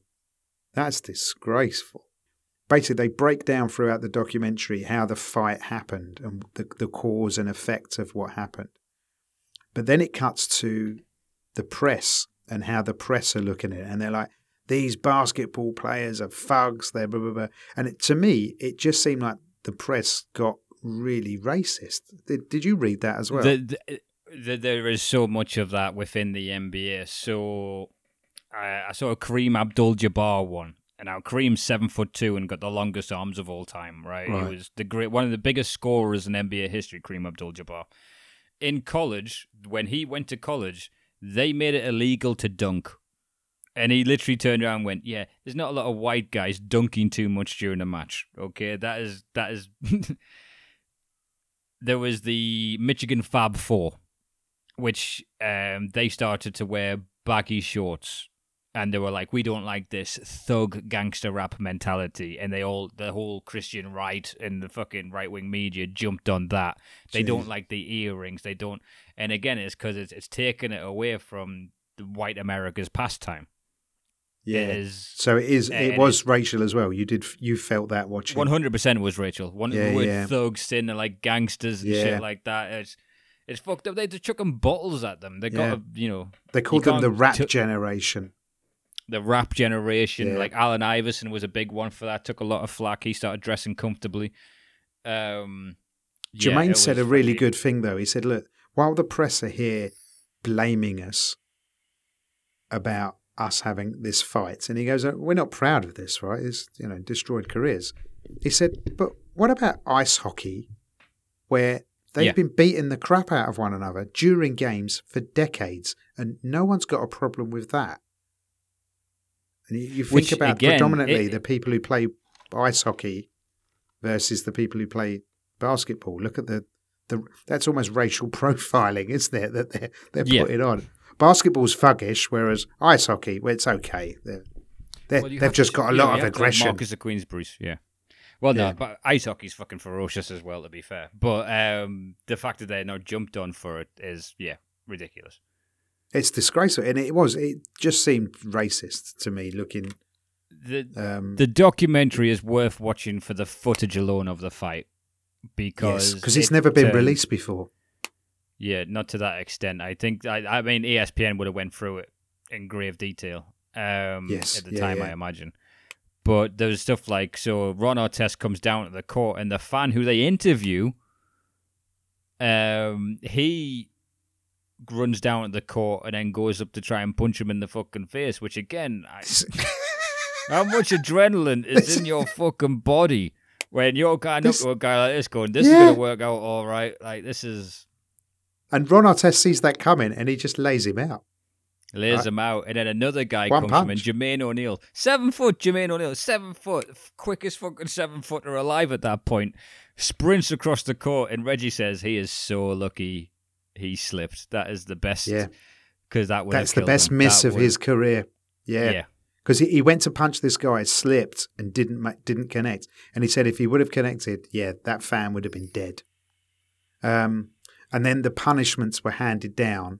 That's disgraceful. Basically, they break down throughout the documentary how the fight happened and the, the cause and effect of what happened. But then it cuts to the press and how the press are looking at it. And they're like, these basketball players are thugs. They're blah, blah, blah. And it, to me, it just seemed like the press got really racist. Did, did you read that as well? the, the, the, there is so much of that within the NBA. So I, I saw a Kareem Abdul-Jabbar one, and now Kareem's seven foot two and got the longest arms of all time. Right, Right. he was the great one of the biggest scorers in NBA history. Kareem Abdul-Jabbar. In college, when he went to college, they made it illegal to dunk. And he literally turned around and went, "Yeah, there's not a lot of white guys dunking too much during a match. Okay, that is that is." *laughs* there was the Michigan Fab Four, which um, they started to wear baggy shorts, and they were like, "We don't like this thug gangster rap mentality," and they all, the whole Christian right and the fucking right wing media jumped on that. They Jeez. don't like the earrings. They don't, and again, it's because it's it's taken it away from the white America's pastime. yeah. It is So it is. It was racial as well. You did. You felt that watching. One hundred percent was Rachel. One Yeah, the word yeah. thugs there like gangsters and Yeah. shit like that. It's it's fucked up. They just chucking bottles at them. They Yeah. got you know They called them the rap t- generation. The rap generation. Yeah. Like Allen Iverson was a big one for that. Took a lot of flack. He started dressing comfortably. Um, yeah, Jermaine said a really good thing though. He said, "Look, while the press are here blaming us about us having this fight," and he goes, "Uh, "We're not proud of this, right? It's you know destroyed careers." He said, "But what about ice hockey, where they've Yeah. been beating the crap out of one another during games for decades, and no one's got a problem with that?" And you, you think Which, about again, predominantly it- the people who play ice hockey versus the people who play basketball. Look at the the that's almost racial *laughs* profiling, isn't it? That they're they're Yeah. putting on. Basketball's thuggish, whereas ice hockey, well, it's okay. They're, they're, well, they've just to- got a lot of have aggression. Marquess of Queensberry's, yeah. Well, no, Yeah. but ice hockey's fucking ferocious as well. To be fair, but um, the fact that they're not jumped on for it is, yeah, ridiculous. It's disgraceful, and it was. It just seemed racist to me. Looking, The um, the documentary is worth watching for the footage alone of the fight because because it's it never been turned- released before. Yeah, not to that extent. I think I, I mean ESPN would have went through it in grave detail. Um, Yes, at the yeah, time, I imagine. But there's stuff like so Ron Artest comes down to the court, and the fan who they interview, um, he runs down to the court and then goes up to try and punch him in the fucking face. Which again, I, *laughs* how much adrenaline is in your fucking body when you're going This- up to a guy like this, going, "This is gonna work out all right." Like this is. and Ron Artest sees that coming, and he just lays him out. lays Right. him out, and then another guy One comes from in. Jermaine O'Neal, seven foot. Jermaine O'Neal, seven foot, quickest fucking seven footer alive at that point. Sprints across the court, and Reggie says he is so lucky he slipped. That is the best. Yeah. because that would. That's the best him. miss That of would- his career. Yeah, Yeah, because he, he went to punch this guy, slipped, and didn't didn't connect. And he said if he would have connected, yeah, that fan would have been dead. Um, and then the punishments were handed down,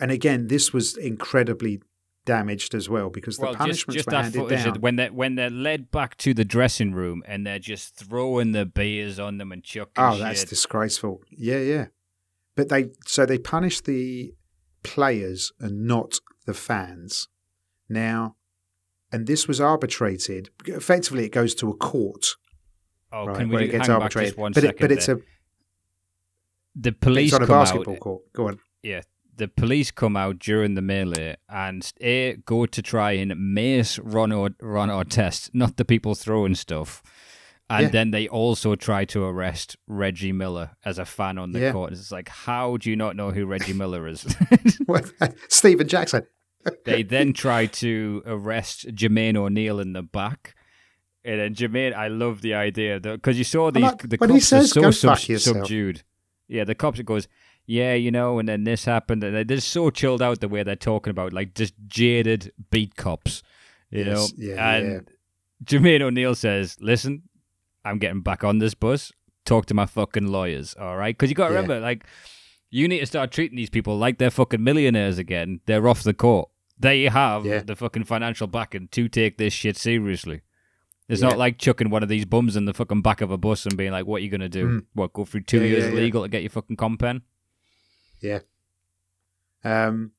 and again, this was incredibly damaged as well because the well, just, punishments just were handed down. when they're, when they're led back to the dressing room and they're just throwing the beers on them and chucking Oh, shit. that's disgraceful. Yeah, yeah. But they so they punished the players and not the fans. Now, and this was arbitrated. Effectively, it goes to a court, oh, right, can we where do, it gets hang back arbitrated. just one but second it, but it's a the police it's on a come out- basketball court. Go on. yeah, the police come out during the melee and A, go to try and mace Ron, or- Ron Artest, not the people throwing stuff. And Yeah. then they also try to arrest Reggie Miller as a fan on the Yeah. court. It's like, how do you not know who Reggie Miller is? *laughs* *laughs* Stephen Jackson. *laughs* they then try to arrest Jermaine O'Neal in the back. And then Jermaine, I love the idea because you saw these like- the cops are so sub- subdued. Yeah, the cops it goes, yeah, you know, and then this happened, and they're just so chilled out the way they're talking about, like just jaded beat cops, you Yes, know. yeah, and yeah. Jermaine O'Neal says, "Listen, I'm getting back on this bus. Talk to my fucking lawyers, all right? Because you got to Yeah. remember, like, you need to start treating these people like they're fucking millionaires again. They're off the court. They have Yeah. the fucking financial backing to take this shit seriously. It's Yeah. not like chucking one of these bums in the fucking back of a bus and being like, "What are you gonna do? Mm. What go through two years legal to get your fucking comp pen?" Yeah. Um,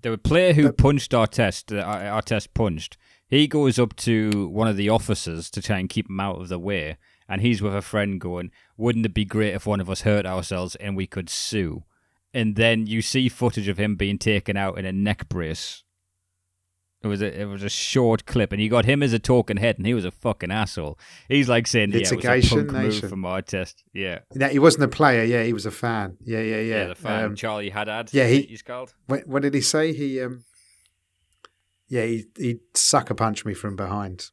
The player who But- punched Artest, uh, Artest punched, he goes up to one of the officers to try and keep him out of the way. And he's with a friend going, Wouldn't it be great if one of us hurt ourselves and we could sue? And then you see footage of him being taken out in a neck brace. It was a it was a short clip, and you got him as a talking head, and he was a fucking asshole. He's like saying, "Yeah, it was a punk nation. move from Artest." Yeah, now, he wasn't a player. Yeah, he was a fan. Yeah, yeah, yeah. yeah, the fan Um, Charlie Haddad. yeah, he- he's called. what, what did he say? He um, yeah, he he sucker punched me from behind.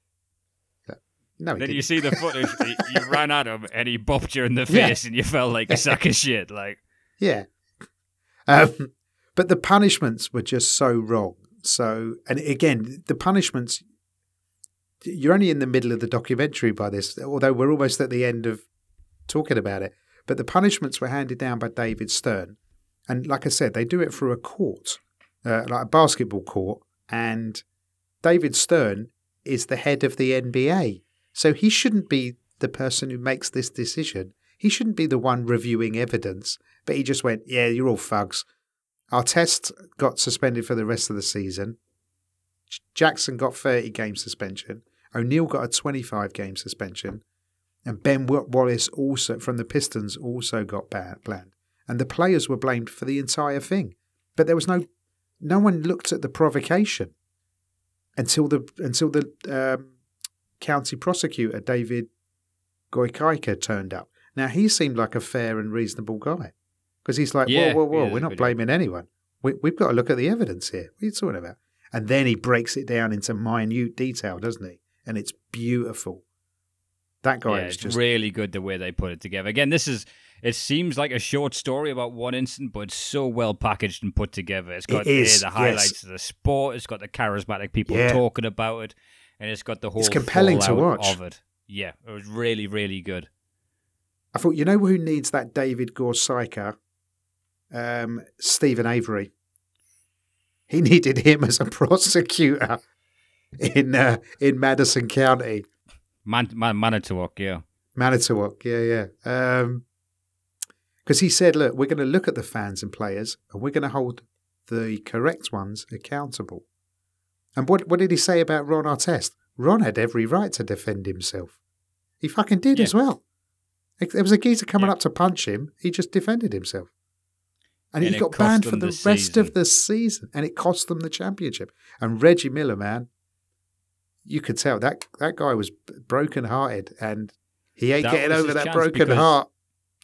No, Then didn't. you see the *laughs* footage. you, ran at him and he bopped you in the Yeah. face, and you felt like a sack of shit. Like, Yeah. Um, but the punishments were just so wrong. So, and again, the punishments, you're only in the middle of the documentary by this, although we're almost at the end of talking about it. But the punishments were handed down by David Stern. And like I said, they do it through a court, uh, like a basketball court. And David Stern is the head of the NBA. So he shouldn't be the person who makes this decision. He shouldn't be the one reviewing evidence. But he just went, yeah, you're all thugs. Artest got suspended for the rest of the season. Jackson got 30 game suspension. O'Neal got a 25 game suspension. And Ben Wa- Wallace also from the Pistons also got banned. And the players were blamed for the entire thing. But there was no no one looked at the provocation until the until the um, county prosecutor David Gorcyca turned up. Now he seemed like a fair and reasonable guy because he's like, Yeah, whoa, whoa, whoa, is we're not blaming anyone. We, we've got to look at the evidence here. What are you talking about? And then he breaks it down into minute detail, doesn't he? And it's beautiful. That guy yeah, is it's just really good the way they put it together. Again, this is it seems like a short story about one incident, but it's so well packaged and put together. It's got It is, uh, the highlights yes. of the sport. It's got the charismatic people Yeah. talking about it, and it's got the whole It's compelling to watch. of it. Yeah, it was really, really good. I thought, you know who needs that David Gorcyca? Um, Steven Avery. He *laughs* needed him as a prosecutor in uh, in Madison County, Man, Man, Manitowoc, yeah. Manitowoc. Yeah, yeah. Because he said, look, we're going to look at the fans and players, and we're going to hold the correct ones accountable. And what what did he say about Ron Artest? Ron had every right to defend himself. He fucking did Yeah. as well. There was a geezer coming Yeah. up to punch him. He just defended himself. And, And he got banned for the, the rest season. of the season. And it cost them the championship. And Reggie Miller, man, you could tell that that guy was broken hearted and he ain't That getting over that broken heart.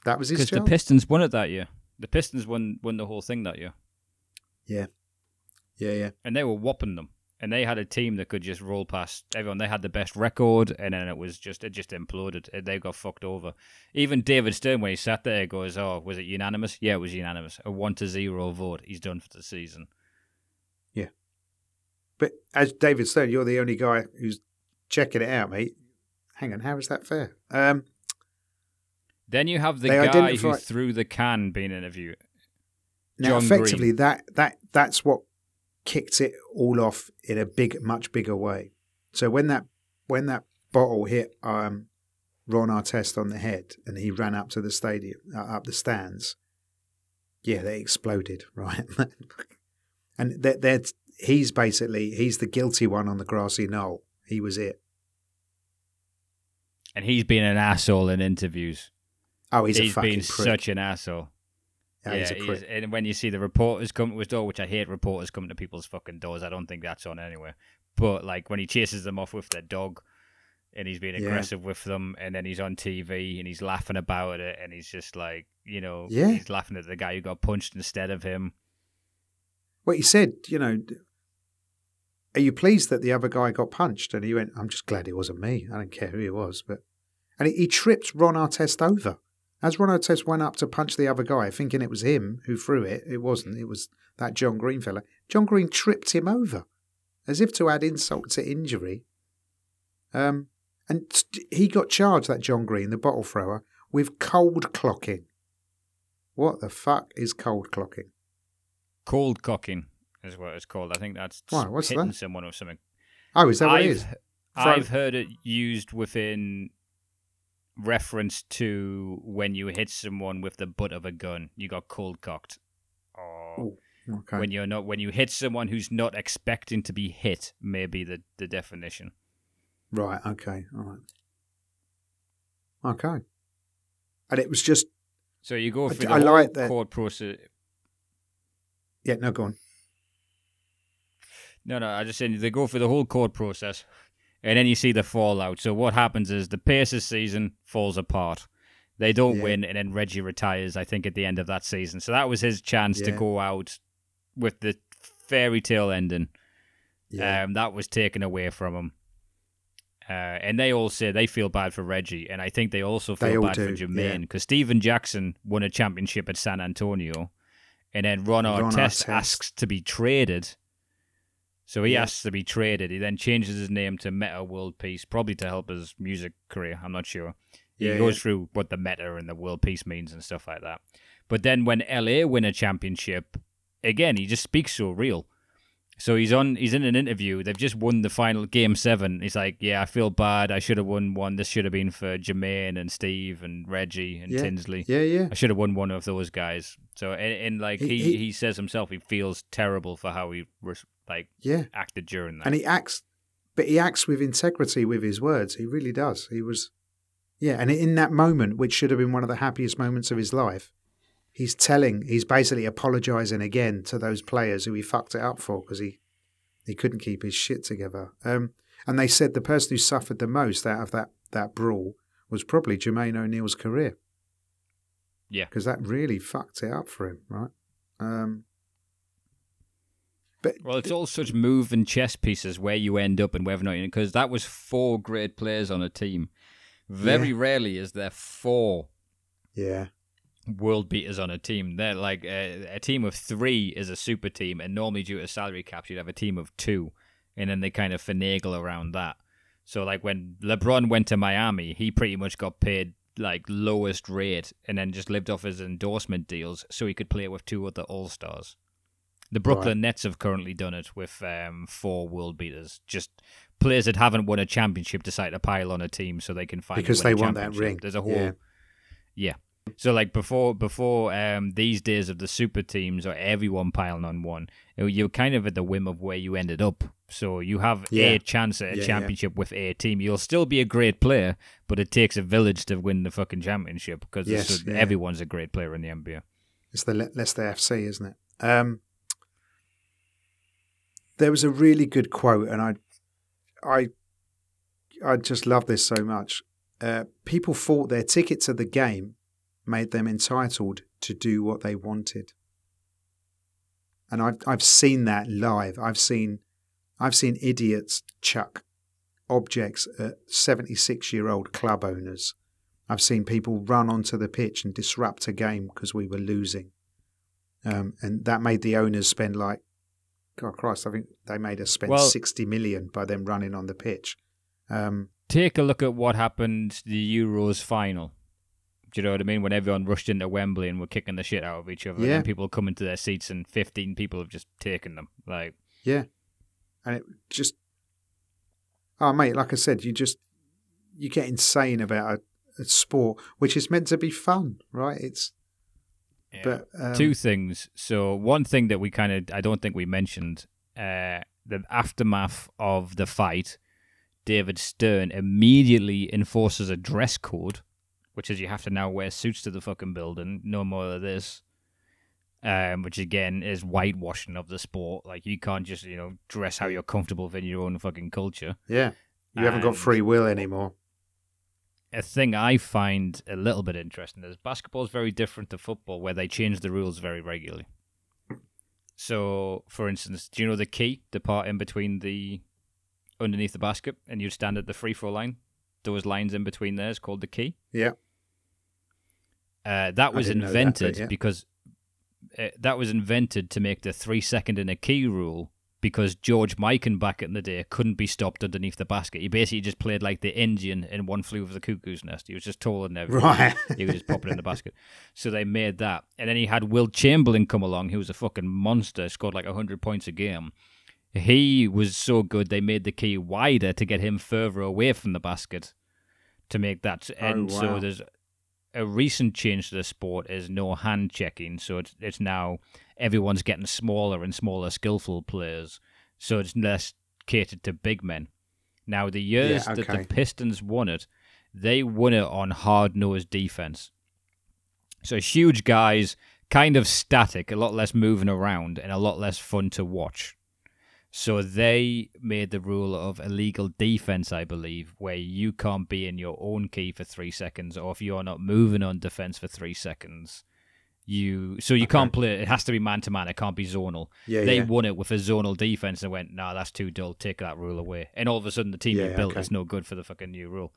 That was his Because the. Pistons won it that year. The Pistons won won the whole thing that year, yeah. Yeah, yeah. and they were whopping them. And they had a team that could just roll past everyone. They had the best record, and then it was just it just imploded. They got fucked over. Even David Stern, when he sat there, goes, "Oh, was it unanimous? Yeah, it was unanimous. A one to zero vote. He's done for the season." Yeah, but as David Stone, you're the only guy who's checking it out, mate. Hang on, how is that fair? Um, Then you have the They guy identify- who threw the can being interviewed. now, John effectively, that that that's what kicked it all off in a big, much bigger way. So when that when that bottle hit um, Ron Artest on the head and he ran up to the stadium, uh, up the stands, yeah, they exploded, *laughs* right? and that that he's basically he's the guilty one on the grassy knoll. He was it. And he's been an asshole in interviews. Oh, he's, he's a fucking been prick. such an asshole. yeah, he's a prick. and when you see the reporters come to his door, which I hate reporters coming to people's fucking doors, I don't think that's on anywhere. But like when he chases them off with their dog, and he's being Yeah. aggressive with them, and then he's on TV and he's laughing about it, and he's just like, you know, Yeah. he's laughing at the guy who got punched instead of him. Well, he said, you know, are you pleased that the other guy got punched? And he went, I'm just glad it wasn't me. I don't care who he was. But and he, he tripped Ron Artest over. As Ron Artest went up to punch the other guy, thinking it was him who threw it, it wasn't. It was that John Green fella. John Green tripped him over, as if to add insult to injury. Um, and he got charged, that John Green, the bottle thrower, with cold clocking. What the fuck is cold clocking? Cold cocking is what it's called. I think that's Why, what's hitting that? someone or something. Oh, is that what it I've, is? I've heard it used within reference to when you hit someone with the butt of a gun, you got cold cocked. Or Ooh, Okay. when you're not when you hit someone who's not expecting to be hit, may be the, the definition. Right. Okay. All right. Okay. And it was just So you go through I the whole like that- court process. yeah. No, go on. No, no, I just said they go through the whole court process, and then you see the fallout. So what happens is the Pacers season falls apart. They don't Yeah. win, and then Reggie retires. I think at the end of that season. So that was his chance to go out with the fairy tale ending. Yeah. Um, that was taken away from him. Uh, and they all say they feel bad for Reggie, and I think they also feel all bad for do, yeah. Jermaine because Stephen Jackson won a championship at San Antonio, and then Ron Ron Artest Artest. asks to be traded. So he Yeah. asks to be traded. He then changes his name to Metta World Peace, probably to help his music career. I'm not sure. He Yeah, goes yeah. through what the Metta and the world peace means and stuff like that. But then when LA win a championship, again, he just speaks so real. So he's on. He's in an interview. They've just won the final game seven. He's like, "Yeah, I feel bad. I should have won one. This should have been for Jermaine and Steve and Reggie and Yeah. Tinsley. Yeah. Yeah. I should have won one of those guys." So, and, and like He- he, he- he says himself, he feels terrible for how he res- like Yeah. acted during that. And he acts, but he acts with integrity with his words. He really does. He was, yeah. And in that moment, which should have been one of the happiest moments of his life, he's telling, he's basically apologizing again to those players who he fucked it up for because he he couldn't keep his shit together. Um, and they said the person who suffered the most out of that that brawl was probably Jermaine O'Neal's career. Yeah. because that really fucked it up for him, right? Um, but Well, it's all such moving chess pieces where you end up and whether or not because that was four great players on a team. Very Yeah. rarely is there four Yeah. world beaters on a team. They're like a, a team of three is a super team, and normally due to salary caps, you'd have a team of two, and then they kind of finagle around that. So like when LeBron went to Miami, he pretty much got paid like lowest rate, and then just lived off his endorsement deals, so he could play with two other All Stars. The Brooklyn Nets have currently done it with um, four world beaters. Just players that haven't won a championship decide to pile on a team so they can finally Because they a want that ring. There's a whole Yeah. yeah. So like before before um these days of the super teams or everyone piling on one, you- you're kind of at the whim of where you ended up. So you have Yeah. a chance at a Yeah, yeah. championship with a team. You'll still be a great player, but it takes a village to win the fucking championship because Yes, yeah. everyone's a great player in the NBA. It's the Leicester FC, isn't it? Um, there was a really good quote, and I, I, I just love this so much. Uh, people thought their ticket to the game made them entitled to do what they wanted, and I've I've seen that live. I've seen, I've seen idiots chuck objects at seventy six year old club owners. I've seen people run onto the pitch and disrupt a game because we were losing. Um, and that made the owners spend like, God Christ, I think they made us spend Well- 60 million by them running on the pitch. Um, Take a look at what happened the Euros final. Do you know what I mean? When everyone rushed into Wembley and were kicking the shit out of each other, Yeah. and people come into their seats, and fifteen people have just taken them. Like, yeah. And it just, oh, mate, like I said, you just, you get insane about a, a sport which is meant to be fun, right? It's, yeah. but, um, two things. So one thing that we kind of I don't think we mentioned uh, the aftermath of the fight. David Stern immediately enforces a dress code, which is you have to now wear suits to the fucking building. No more of this. Um, which again is whitewashing of the sport. Like you can't just you know dress how you're comfortable within your own fucking culture. yeah, you haven't got free will anymore. A thing I find a little bit interesting is basketball is very different to football, where they change the rules very regularly. So, for instance, do you know the key, the part in between the underneath the basket, and you stand at the free throw line? Those lines in between there is called the key. Yeah. Uh, that was didn't that, invented yeah. because uh, that was invented to make the three second in a key rule because George Mikan back in the day couldn't be stopped underneath the basket. He basically just played like the Indian in One Flew Over the Cuckoo's Nest. He was just taller than everyone. Right. he was just popping in the basket. So they made that. And then he had Wilt Chamberlain come along, who was a fucking monster, scored like 100 points a game. He was so good, they made the key wider to get him further away from the basket to make that. Oh, and wow. so there's a recent change to the sport is no hand checking. So it's, it's now everyone's getting smaller and smaller, skillful players. So it's less catered to big men. Now, the years that okay. the Pistons won it, they won it on hard nosed defense. So huge guys, kind of static, a lot less moving around, and a lot less fun to watch. So they made the rule of illegal defense, I believe, where you can't be in your own key for three seconds, or if you're not moving on defense for three seconds, you so you can't play. It has to be man to man. It can't be zonal. Yeah, they yeah. won it with a zonal defense and went, "Nah, that's too dull. Take that rule away." And all of a sudden, the team Yeah, you built okay. is no good for the fucking new rule.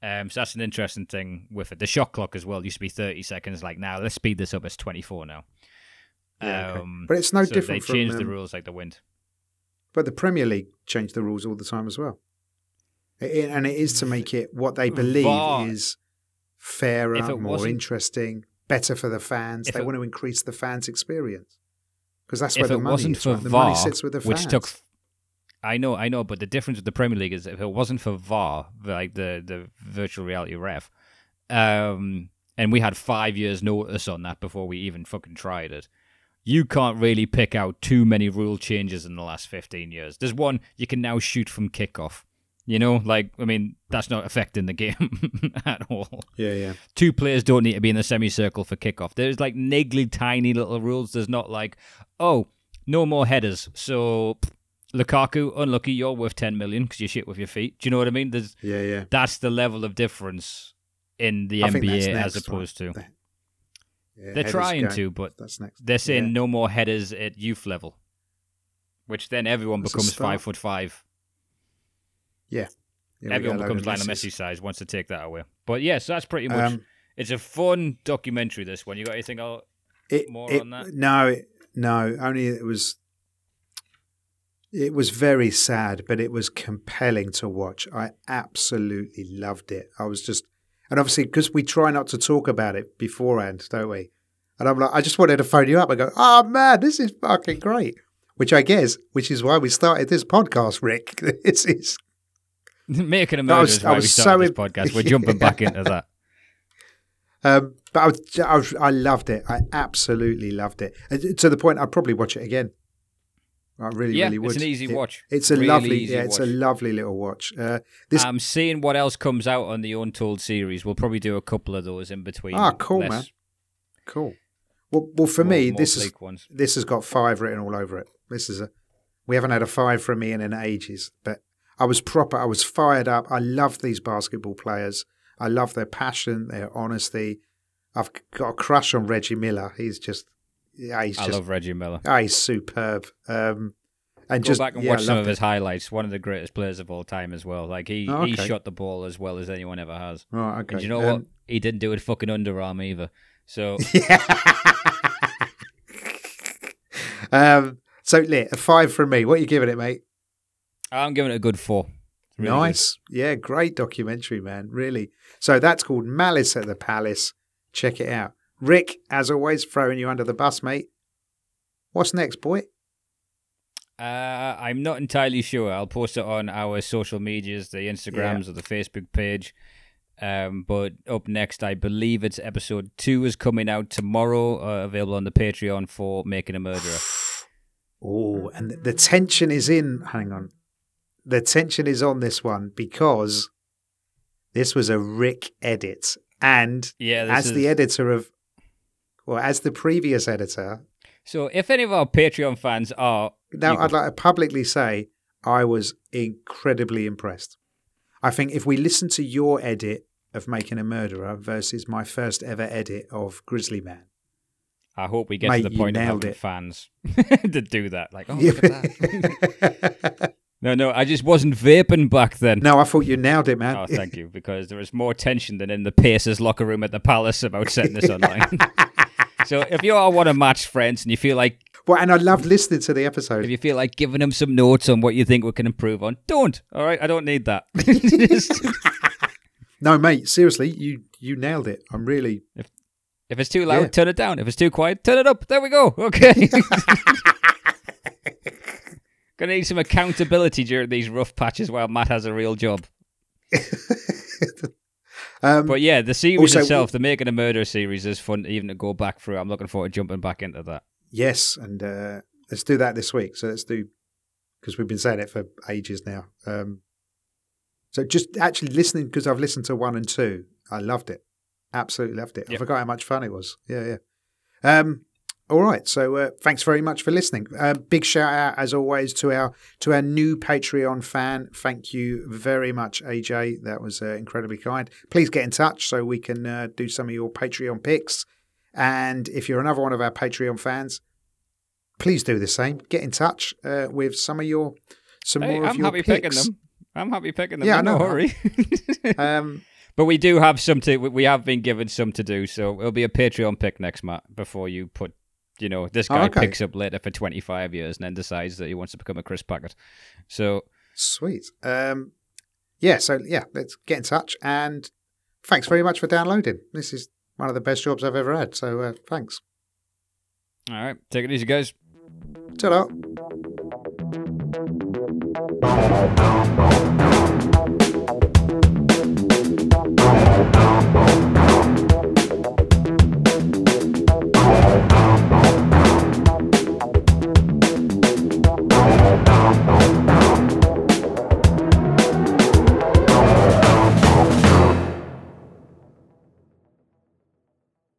Um, so that's an interesting thing with it. The shot clock as well used to be thirty seconds. Like now, let's speed this up. It's twenty four now. Yeah, okay. Um, But it's no so different They from, changed the um, rules like the wind. But the Premier League changed the rules all the time as well. It- and it is to make it what they *laughs* believe VAR. is fairer, more interesting, better for the fans. They it- want to increase the fans' experience because that's where the money is. right? The VAR, money sits with the fans. which took, I know, I know, but the difference with the Premier League is if it wasn't for VAR, like the the virtual reality ref, um, and we had five years notice on that before we even fucking tried it. You can't really pick out too many rule changes in the last fifteen years. There's one you can now shoot from kickoff. You know, like I mean, that's not affecting the *laughs* game at all yeah, yeah. two players don't need to be in the semicircle for kickoff. There's like niggly tiny little rules. There's not like, oh, no more headers. So Lukaku, unlucky, you're worth 10 million because you shit with your feet. Do you know what I mean? There's Yeah, yeah. that's the level of difference in the I NBA as opposed right? to yeah, they're trying go. to, but That's next. they're saying Yeah. no more headers at youth level, which then everyone That's becomes five foot five. Yeah, Everyone becomes Lionel Messi. Size wants to take that away. But yes, that's pretty much. Um, it's a fun documentary. This one. You got anything else? It, More it- on that? No, it- no. Only it was. It was very sad, but it was compelling to watch. I absolutely loved it. I was just, and obviously because we try not to talk about it beforehand, don't we? And I'm like, I just wanted to phone you up and go, "Oh man, this is fucking great." Which I guess, which is why we started this podcast, Rick. *laughs* This is Making a murder was- I was started so this podcast. We're *laughs* jumping back into that. Um, but I, was, I, was, I loved it. I absolutely loved it Uh, to the point I'd probably watch it again. I really, Yeah, really would. it's an easy It- watch. It's a Really lovely, yeah, it's a lovely little watch. Uh, this, I'm seeing what else comes out on the Untold series. We'll probably do a couple of those in between. Ah, cool, less- man. cool. Well, well, for more- me, more this is ones. this has got five written all over it. This is a, we haven't had a five from Ian in ages, but I was proper. I was fired up. I love these basketball players. I love their passion, their honesty. I've got a crush on Reggie Miller. He's just, yeah, he's I just love Reggie Miller. Ah, he's superb. Um, and Go just back and yeah, watch some of his highlights. One of the greatest players of all time as well. Like he, Oh, he shot the ball as well as anyone ever has. Right, okay. And you know Um, what? He didn't do it fucking underarm either. So *laughs* Yeah. um, so, lit a five from me. What are you giving it, mate? I'm giving it a good four. Really good. nice. Yeah, great documentary, man. Really. So that's called Malice at the Palace. Check it out. Rick, as always, throwing you under the bus, mate. What's next, boy? Uh, I'm not entirely sure. I'll post it on our social medias, the Instagrams or the Facebook page. Um, but up next, I believe it's episode two is coming out tomorrow, uh, available on the Patreon for Making a Murderer. *sighs* Oh, and the- the tension is in. Hang on. The tension is on this one because this was a Rick edit. And Yeah, as is... the editor of, well, as the previous editor, so if any of our Patreon fans are, now I'd like to publicly say I was incredibly impressed. I think if we listen to your edit of Making a Murderer versus my first ever edit of Grizzly Man, I hope we get Mate, to the point of having it. fans *laughs* to do that. Like, oh, look at that. *laughs* no, no, I just wasn't vaping back then. no, I thought you nailed it, man. Oh, thank you, because there was more tension than in the Pacers locker room at the Palace about setting this *laughs* online. So if you all want to match friends and you feel like well, and I loved listening to the episode. if you feel like giving them some notes on what you think we can improve on, don't. All right, I don't need that. *laughs* No, mate, seriously, you you nailed it. I'm really if it's too loud, Yeah. turn it down. If it's too quiet, turn it up. There we go. Okay. *laughs* Gonna need some accountability during these rough patches while Matt has a real job. *laughs* um, But yeah, the series Also, itself, the Making a Murder series, is fun even to go back through. I'm looking forward to jumping back into that. yes, and uh, let's do that this week. So let's do because we've been saying it for ages now. Um, so just actually listening because I've listened to one and two, I loved it. Absolutely loved it. I forgot how much fun it was. Yeah, yeah. Um, all right. So uh, thanks very much for listening. Uh, big shout out as always to our to our new Patreon fan. Thank you very much, AJ. That was uh, incredibly kind. Please get in touch so we can uh, do some of your Patreon picks. And if you're another one of our Patreon fans, please do the same. Get in touch uh, with some of your some Hey, more of I'm your happy picks. picking them. I'm happy picking them. Yeah, no know. hurry. *laughs* Um, but we do have some to. We have been given some to do, so it'll be a Patreon pick next, Matt. Before you put, you know, this oh, guy oh, okay. picks up later for 25 years and then decides that he wants to become a Chris packet. So sweet. Um, yeah. So yeah, let's get in touch. And thanks very much for downloading. This is one of the best jobs I've ever had. So uh, thanks. All right. Take it easy, guys. Ta-da.